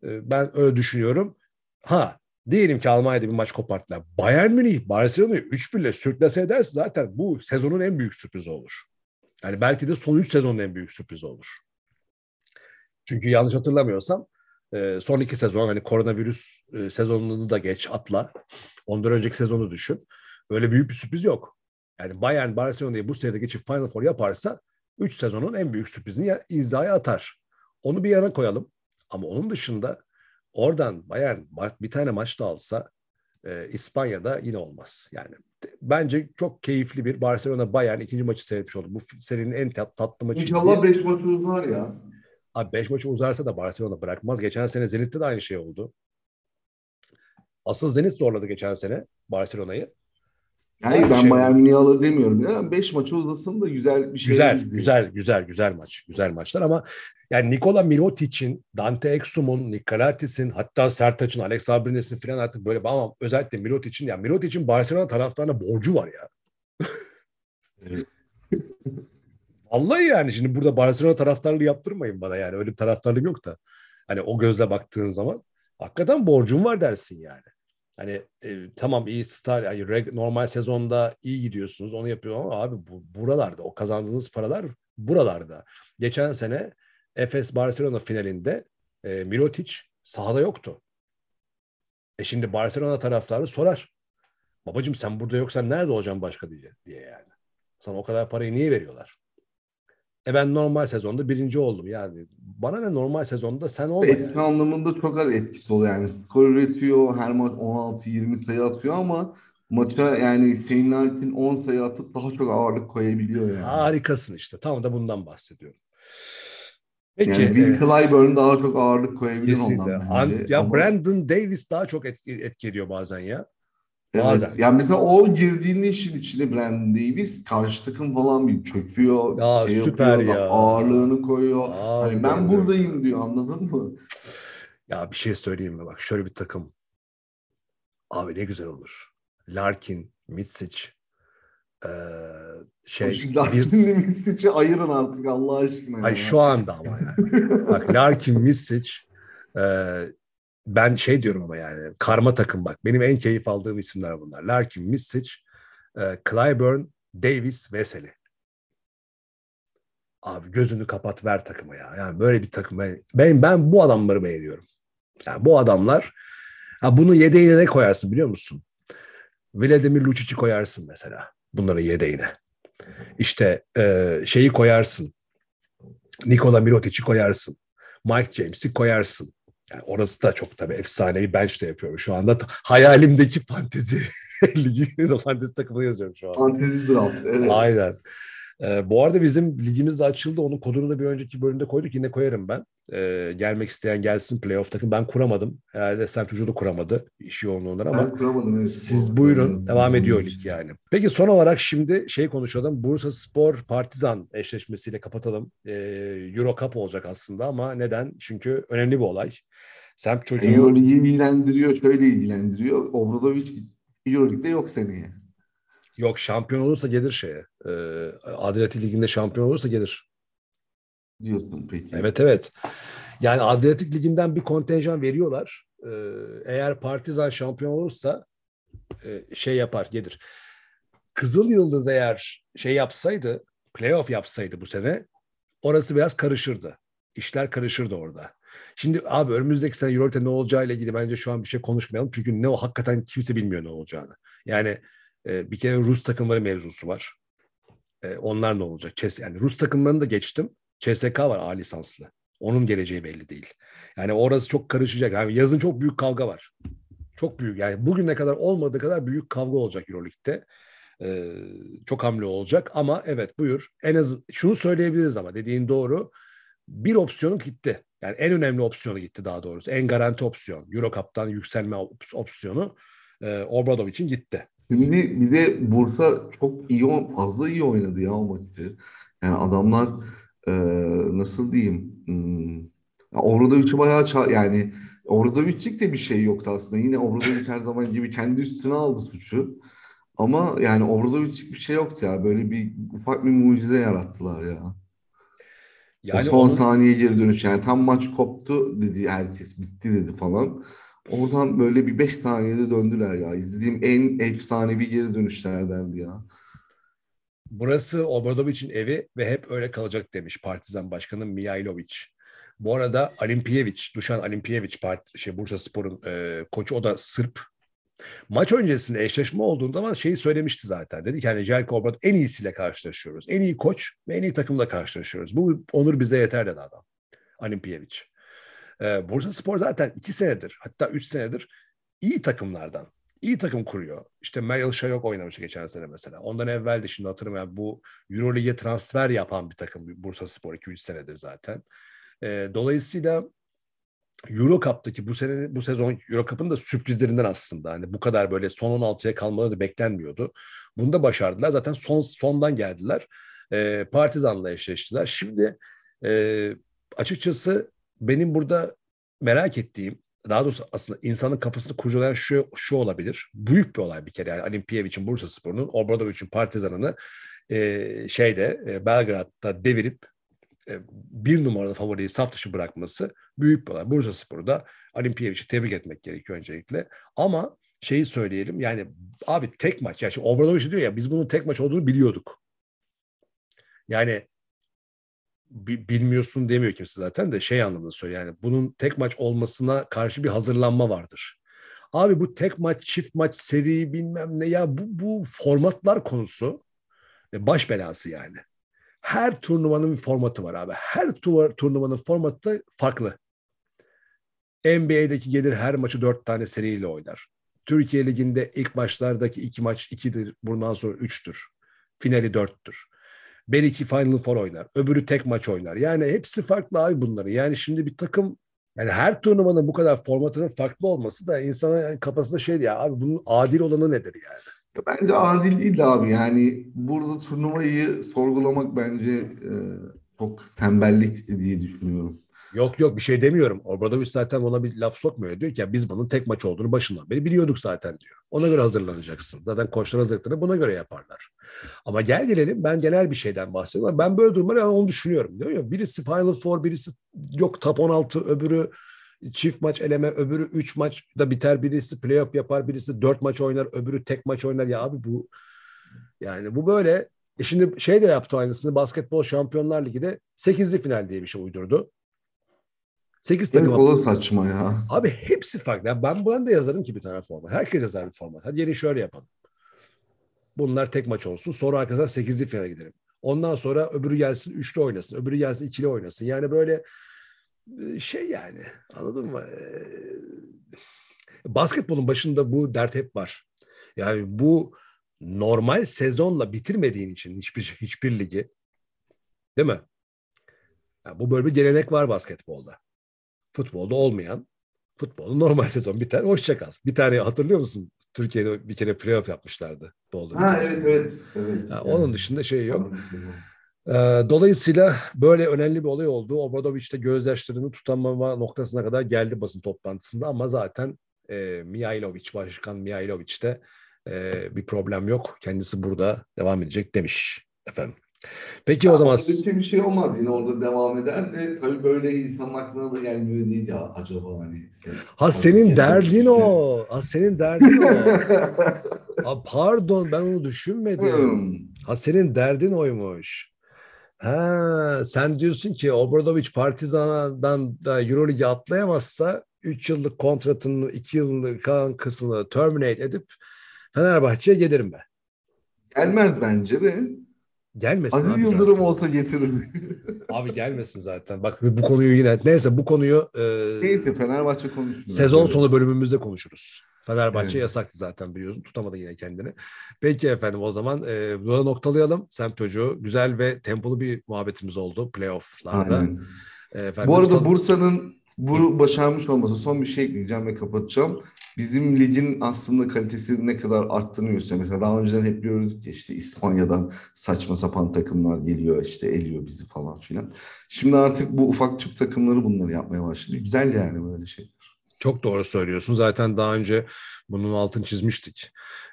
e, ben öyle düşünüyorum. Ha diyelim ki Almanya'da bir maç koparttılar. Bayern Münih Barcelona'yı 3-1 ile sürklase ederse zaten bu sezonun en büyük sürprizi olur. Yani belki de son 3 sezonun en büyük sürprizi olur. Çünkü yanlış hatırlamıyorsam e, son iki sezon hani koronavirüs e, sezonunu da geç atla. Ondan önceki sezonu düşün. Öyle büyük bir sürpriz yok. Yani Bayern Barcelona'yı bu senede geçip Final Four yaparsa 3 sezonun en büyük sürprizini izaya atar. Onu bir yana koyalım. Ama onun dışında oradan Bayern bir tane maç da alsa e, İspanya'da yine olmaz. Yani bence çok keyifli bir Barcelona Bayern ikinci maçı seyretmiş olduk. Bu serinin en tat, tatlı maçı. İnşallah 5 maç uzar ya. Abi 5 maçı uzarsa da Barcelona bırakmaz. Geçen sene Zenit'te de aynı şey oldu. Asıl Zenit zorladı geçen sene Barcelona'yı. Hayır ben şey Bayern Münih'i alır demiyorum. Ya 5 maçı uzasın da güzel bir şey. Güzel, izleyin. güzel, güzel, güzel maç. Güzel maçlar ama yani Nikola Mirotic'in, Dante Exum'un, Nikolatis'in, hatta Sertaç'ın, Alex Abrines'in falan artık böyle ama özellikle Mirotic'in ya Mirotic'in Barcelona taraftarına borcu var ya. Evet. Vallahi yani şimdi burada Barcelona taraftarlığı yaptırmayın bana yani. Öyle bir taraftarlığım yok da. Hani o gözle baktığın zaman hakikaten borcum var dersin yani. Hani e, tamam iyi star yani normal sezonda iyi gidiyorsunuz onu yapıyor ama abi bu buralarda o kazandığınız paralar buralarda. Geçen sene Efes Barcelona finalinde e, Mirotic sahada yoktu. E şimdi Barcelona taraftarı sorar. Babacım sen burada yoksan nerede olacaksın başka diye, diye yani. Sana o kadar parayı niye veriyorlar? E ben normal sezonda birinci oldum. Yani bana ne normal sezonda sen olma Etki yani. anlamında çok az etkisi oluyor yani. Skor üretiyor, her maç 16-20 sayı atıyor ama maça yani Shane Larkin 10 sayı atıp daha çok ağırlık koyabiliyor yani. Harikasın işte. Tam da bundan bahsediyorum. Peki. Yani Will e, Clyburn daha çok ağırlık koyabilir kesinlikle. ondan An- bence. ya Ama- Brandon Davis daha çok etki, etki ediyor bazen ya. Evet. Bazen. Yani mesela o girdiğinde işin içine Brandon Davis karşı takım falan bir çöküyor, Ya şey süper yapıyor, ya. ağırlığını koyuyor. Aa, Hani ben evet. buradayım diyor anladın mı? Ya bir şey söyleyeyim mi? Bak şöyle bir takım. Abi ne güzel olur. Larkin, Mitsic, eee, şey, Şu bir, Larkin'le Misic'i ayırın artık Allah aşkına. ay ya. şu anda ama yani. Bak Larkin, Mitsic, eee, ben şey diyorum ama yani karma takım bak. Benim en keyif aldığım isimler bunlar. Larkin, Mitsic, eee, Clyburn, Davis, Veseli. Abi gözünü kapat ver takıma ya. Yani böyle bir takım ben ben, ben bu adamları beğeniyorum. Yani bu adamlar ha bunu yedeğine ne koyarsın biliyor musun? Vladimir Lucic'i koyarsın mesela bunları yedeğine. İşte e, şeyi koyarsın. Nikola Mirotic'i koyarsın. Mike James'i koyarsın. Yani orası da çok tabii efsanevi bench de yapıyorum. Şu anda hayalimdeki fantezi ligi, fantezi takımını yazıyorum şu an. Fantezi draft. Evet. Aynen. Ee, bu arada bizim ligimiz de açıldı. Onun kodunu da bir önceki bölümde koyduk. Yine koyarım ben. Ee, gelmek isteyen gelsin playoff takım. Ben kuramadım. Herhalde Sen Çocuğu da kuramadı. İş yoğunluğundan ama Ben kuramadım. Evet. siz buyurun. Devam ediyor lig yani. Peki son olarak şimdi şey konuşalım. Bursa Spor Partizan eşleşmesiyle kapatalım. Ee, Euro Cup olacak aslında ama neden? Çünkü önemli bir olay. Semt çocuğu Euroleague'i ilgilendiriyor, şöyle ilgilendiriyor. Obradovic Euroleague'de yok seneye. Yok şampiyon olursa gelir şeye. Ee, Adriyatik Ligi'nde şampiyon olursa gelir. Diyorsun peki. Evet evet. Yani Adriyatik Ligi'nden bir kontenjan veriyorlar. Ee, eğer Partizan şampiyon olursa e, şey yapar, gelir. Kızıl Yıldız eğer şey yapsaydı, playoff yapsaydı bu sene orası biraz karışırdı. İşler karışırdı orada. Şimdi abi önümüzdeki sene Euroleague'de ne olacağıyla ilgili bence şu an bir şey konuşmayalım. Çünkü ne o hakikaten kimse bilmiyor ne olacağını. Yani e, bir kere Rus takımları mevzusu var. E, onlar ne olacak? Çes yani Rus takımlarını da geçtim. CSK var A lisanslı. Onun geleceği belli değil. Yani orası çok karışacak. Yani yazın çok büyük kavga var. Çok büyük. Yani bugüne kadar olmadığı kadar büyük kavga olacak Euroleague'de. Ee, çok hamle olacak ama evet buyur. En az şunu söyleyebiliriz ama dediğin doğru. Bir opsiyonu gitti. Yani en önemli opsiyonu gitti daha doğrusu. En garanti opsiyon. Euro Cup'tan yükselme op- opsiyonu e, Obradovic'in gitti. Şimdi bir de Bursa çok iyi, o- fazla iyi oynadı ya o maçı. Yani adamlar e, nasıl diyeyim hmm, Obradovic'i bayağı ça- yani Obradovic'lik de bir şey yoktu aslında. Yine Obradovic her zaman gibi kendi üstüne aldı suçu. Ama yani Obradovic'lik bir şey yoktu ya. Böyle bir ufak bir mucize yarattılar ya. O Yani son onun- saniye geri dönüş yani tam maç koptu dedi herkes bitti dedi falan. Oradan böyle bir 5 saniyede döndüler ya. İzlediğim en efsanevi geri dönüşlerdendi ya. Burası Obradovic'in evi ve hep öyle kalacak demiş Partizan Başkanı Mihailovic. Bu arada Alimpiyevic, Dušan Alimpiyevic part, şey Bursa Spor'un e, koçu o da Sırp. Maç öncesinde eşleşme olduğunda zaman şeyi söylemişti zaten. Dedi ki hani Jelko Obradov en iyisiyle karşılaşıyoruz. En iyi koç ve en iyi takımla karşılaşıyoruz. Bu onur bize yeter dedi adam. Alimpiyevic. E, Bursa Spor zaten iki senedir hatta üç senedir iyi takımlardan. iyi takım kuruyor. İşte Meryl Şayok oynamıştı geçen sene mesela. Ondan evvel de şimdi hatırlamıyorum. Bu Euroleague'e transfer yapan bir takım Bursa Spor 2-3 senedir zaten. E, dolayısıyla Euro Cup'taki bu sene bu sezon Euro Cup'ın da sürprizlerinden aslında. Hani bu kadar böyle son 16'ya kalmaları beklenmiyordu. Bunu da başardılar. Zaten son sondan geldiler. E, Partizan'la eşleştiler. Şimdi e, açıkçası benim burada merak ettiğim daha doğrusu aslında insanın kapısını kurcalayan şu, şu olabilir. Büyük bir olay bir kere. Yani Olimpiyevic'in Bursa Spor'un Obradovic'in Partizan'ını e, şeyde e, Belgrad'da devirip e, bir numaralı favoriyi saf dışı bırakması büyük bir olay. Bursa Spor'u da Olimpiyevic'i tebrik etmek gerekiyor öncelikle. Ama şeyi söyleyelim yani abi tek maç. Yani Obradovic diyor ya biz bunun tek maç olduğunu biliyorduk. Yani bilmiyorsun demiyor kimse zaten de şey anlamında söylüyor. Yani bunun tek maç olmasına karşı bir hazırlanma vardır. Abi bu tek maç, çift maç, seri bilmem ne ya bu, bu formatlar konusu Ve baş belası yani. Her turnuvanın bir formatı var abi. Her turnuvanın formatı farklı. NBA'deki gelir her maçı dört tane seriyle oynar. Türkiye Ligi'nde ilk maçlardaki iki maç ikidir. Bundan sonra üçtür. Finali dörttür. Belki Final Four oynar. Öbürü tek maç oynar. Yani hepsi farklı abi bunları. Yani şimdi bir takım yani her turnuvanın bu kadar formatının farklı olması da insanın kafasında şey ya abi bunun adil olanı nedir yani? Bence adil değil abi. Yani burada turnuvayı sorgulamak bence e, çok tembellik diye düşünüyorum. Yok yok bir şey demiyorum. Obradoviç zaten ona bir laf sokmuyor. Diyor ki ya biz bunun tek maç olduğunu başından beri biliyorduk zaten diyor. Ona göre hazırlanacaksın. Zaten koçlar hazırlıklarını buna göre yaparlar. Ama gel gelelim ben genel bir şeyden bahsediyorum. Ben böyle durumları onu düşünüyorum. Diyor ya, birisi Final Four, birisi yok top 16, öbürü çift maç eleme, öbürü 3 maçta biter, birisi playoff yapar, birisi 4 maç oynar, öbürü tek maç oynar. Ya abi bu yani bu böyle. E şimdi şey de yaptı aynısını basketbol Şampiyonlar Ligi'de 8'li final diye bir şey uydurdu. 8 takım. Evet, o da saçma ya. Abi hepsi farklı. Ben bu da yazarım ki bir tane format. Herkes yazar bir format. Hadi yeni şöyle yapalım. Bunlar tek maç olsun. Sonra arkadaşlar 8'li finale gidelim. Ondan sonra öbürü gelsin üçlü oynasın. Öbürü gelsin ikili oynasın. Yani böyle e, şey yani anladın mı? E, basketbolun başında bu dert hep var. Yani bu normal sezonla bitirmediğin için hiçbir hiçbir ligi değil mi? Yani bu böyle bir gelenek var basketbolda futbolda olmayan futbolun normal sezon biter hoşçakal. Bir tane hatırlıyor musun? Türkiye'de bir kere playoff yapmışlardı. Boldu ha evet evet. evet. Yani Onun dışında şey yok. Ee, dolayısıyla böyle önemli bir olay oldu. Obradoviç de gözyaşlarını tutamama noktasına kadar geldi basın toplantısında ama zaten e, Mihailovic, Başkan Mihailovic de e, bir problem yok. Kendisi burada devam edecek demiş efendim. Peki ya o zaman... Bir şey olmaz yine orada devam eder de tabii böyle insanın aklına da gelmiyor değil ya acaba hani. Ha senin derdin o. Ha senin derdin o. ha, pardon ben onu düşünmedim. Hmm. Ha senin derdin oymuş. Ha sen diyorsun ki Obradoviç Partizan'dan da Euroleague'e atlayamazsa 3 yıllık kontratının 2 yıllık kalan kısmını terminate edip Fenerbahçe'ye gelirim ben. Gelmez bence de. Gelmesin Aziz abi Yıldırım zaten. olsa getirir. abi gelmesin zaten. Bak bu konuyu yine neyse bu konuyu e, neyse Fenerbahçe konuşuruz. Sezon sonu bölümümüzde konuşuruz. Fenerbahçe evet. yasaktı zaten biliyorsun. Tutamadı yine kendini. Peki efendim o zaman e, burada noktalayalım. Sem çocuğu güzel ve tempolu bir muhabbetimiz oldu playoff'larda. Aynen. E, efendim, Bu arada Bursa'nın bunu başarmış olması son bir şey ekleyeceğim ve kapatacağım bizim ligin aslında kalitesi ne kadar arttığını gösteriyor. Mesela daha önceden hep gördük ya işte İspanya'dan saçma sapan takımlar geliyor işte eliyor bizi falan filan. Şimdi artık bu ufak çup takımları bunları yapmaya başladı. Güzel yani böyle şeyler. Çok doğru söylüyorsun. Zaten daha önce bunun altını çizmiştik.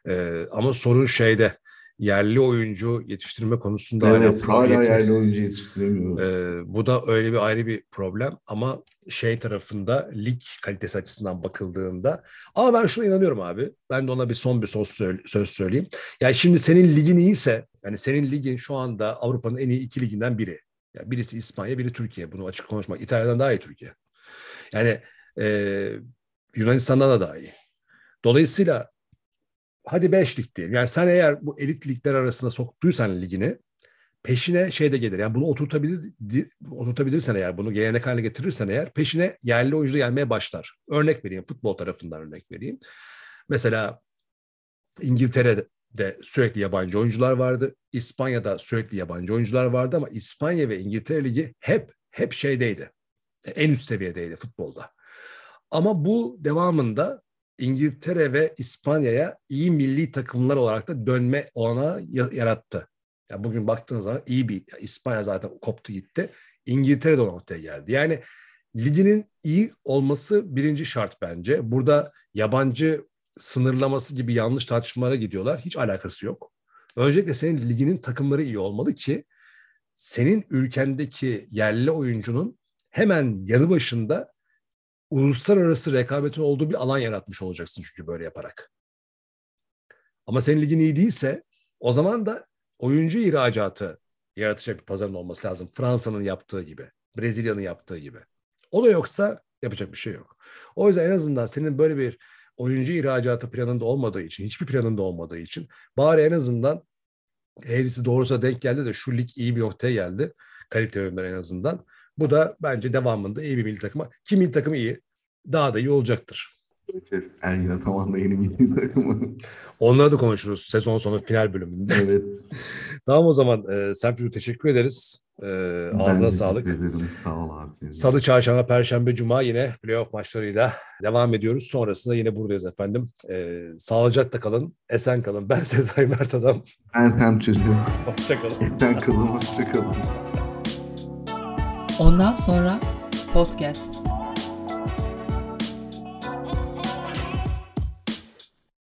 Ee, ama sorun şeyde yerli oyuncu yetiştirme konusunda evet, hala, hala yerli oyuncu yetiştiremiyoruz. Ee, bu da öyle bir ayrı bir problem ama şey tarafında lig kalitesi açısından bakıldığında ama ben şuna inanıyorum abi. Ben de ona bir son bir söz, söz söyleyeyim. Yani şimdi senin ligin iyiyse yani senin ligin şu anda Avrupa'nın en iyi iki liginden biri. Yani birisi İspanya, biri Türkiye. Bunu açık konuşmak. İtalya'dan daha iyi Türkiye. Yani e, Yunanistan'dan da daha iyi. Dolayısıyla hadi 5 lig diyelim. Yani sen eğer bu elit ligler arasında soktuysan ligini peşine şey de gelir. Yani bunu oturtabilir, oturtabilirsen eğer, bunu gelenek haline getirirsen eğer peşine yerli oyuncu gelmeye başlar. Örnek vereyim, futbol tarafından örnek vereyim. Mesela İngiltere'de sürekli yabancı oyuncular vardı. İspanya'da sürekli yabancı oyuncular vardı ama İspanya ve İngiltere Ligi hep hep şeydeydi. En üst seviyedeydi futbolda. Ama bu devamında İngiltere ve İspanya'ya iyi milli takımlar olarak da dönme olana yarattı. Yani bugün baktığınız zaman iyi bir İspanya zaten koptu gitti. İngiltere de o noktaya geldi. Yani liginin iyi olması birinci şart bence. Burada yabancı sınırlaması gibi yanlış tartışmalara gidiyorlar. Hiç alakası yok. Öncelikle senin liginin takımları iyi olmalı ki senin ülkendeki yerli oyuncunun hemen yanı başında uluslararası rekabetin olduğu bir alan yaratmış olacaksın çünkü böyle yaparak. Ama senin ligin iyi değilse o zaman da oyuncu ihracatı yaratacak bir pazarın olması lazım. Fransa'nın yaptığı gibi, Brezilya'nın yaptığı gibi. O da yoksa yapacak bir şey yok. O yüzden en azından senin böyle bir oyuncu ihracatı planında olmadığı için, hiçbir planında olmadığı için bari en azından eğrisi doğrusa denk geldi de şu lig iyi bir noktaya geldi. Kalite yönden en azından. Bu da bence devamında iyi bir milli takıma. Ki milli takım iyi. Daha da iyi olacaktır. Ergin Ataman da yeni milli takımı. Onları da konuşuruz sezon sonu final bölümünde. evet. tamam o zaman e, Semfür'ü teşekkür ederiz. E, ağzına sağlık. teşekkür ederim. Sağ ol abi. Salı, çarşamba, perşembe, cuma yine playoff maçlarıyla devam ediyoruz. Sonrasında yine buradayız efendim. E, sağlıcakla kalın, esen kalın. Ben Sezai Mert Adam. Ben Sem Çetin. Hoşçakalın. Esen kalın, hoşça kalın. Ondan sonra podcast.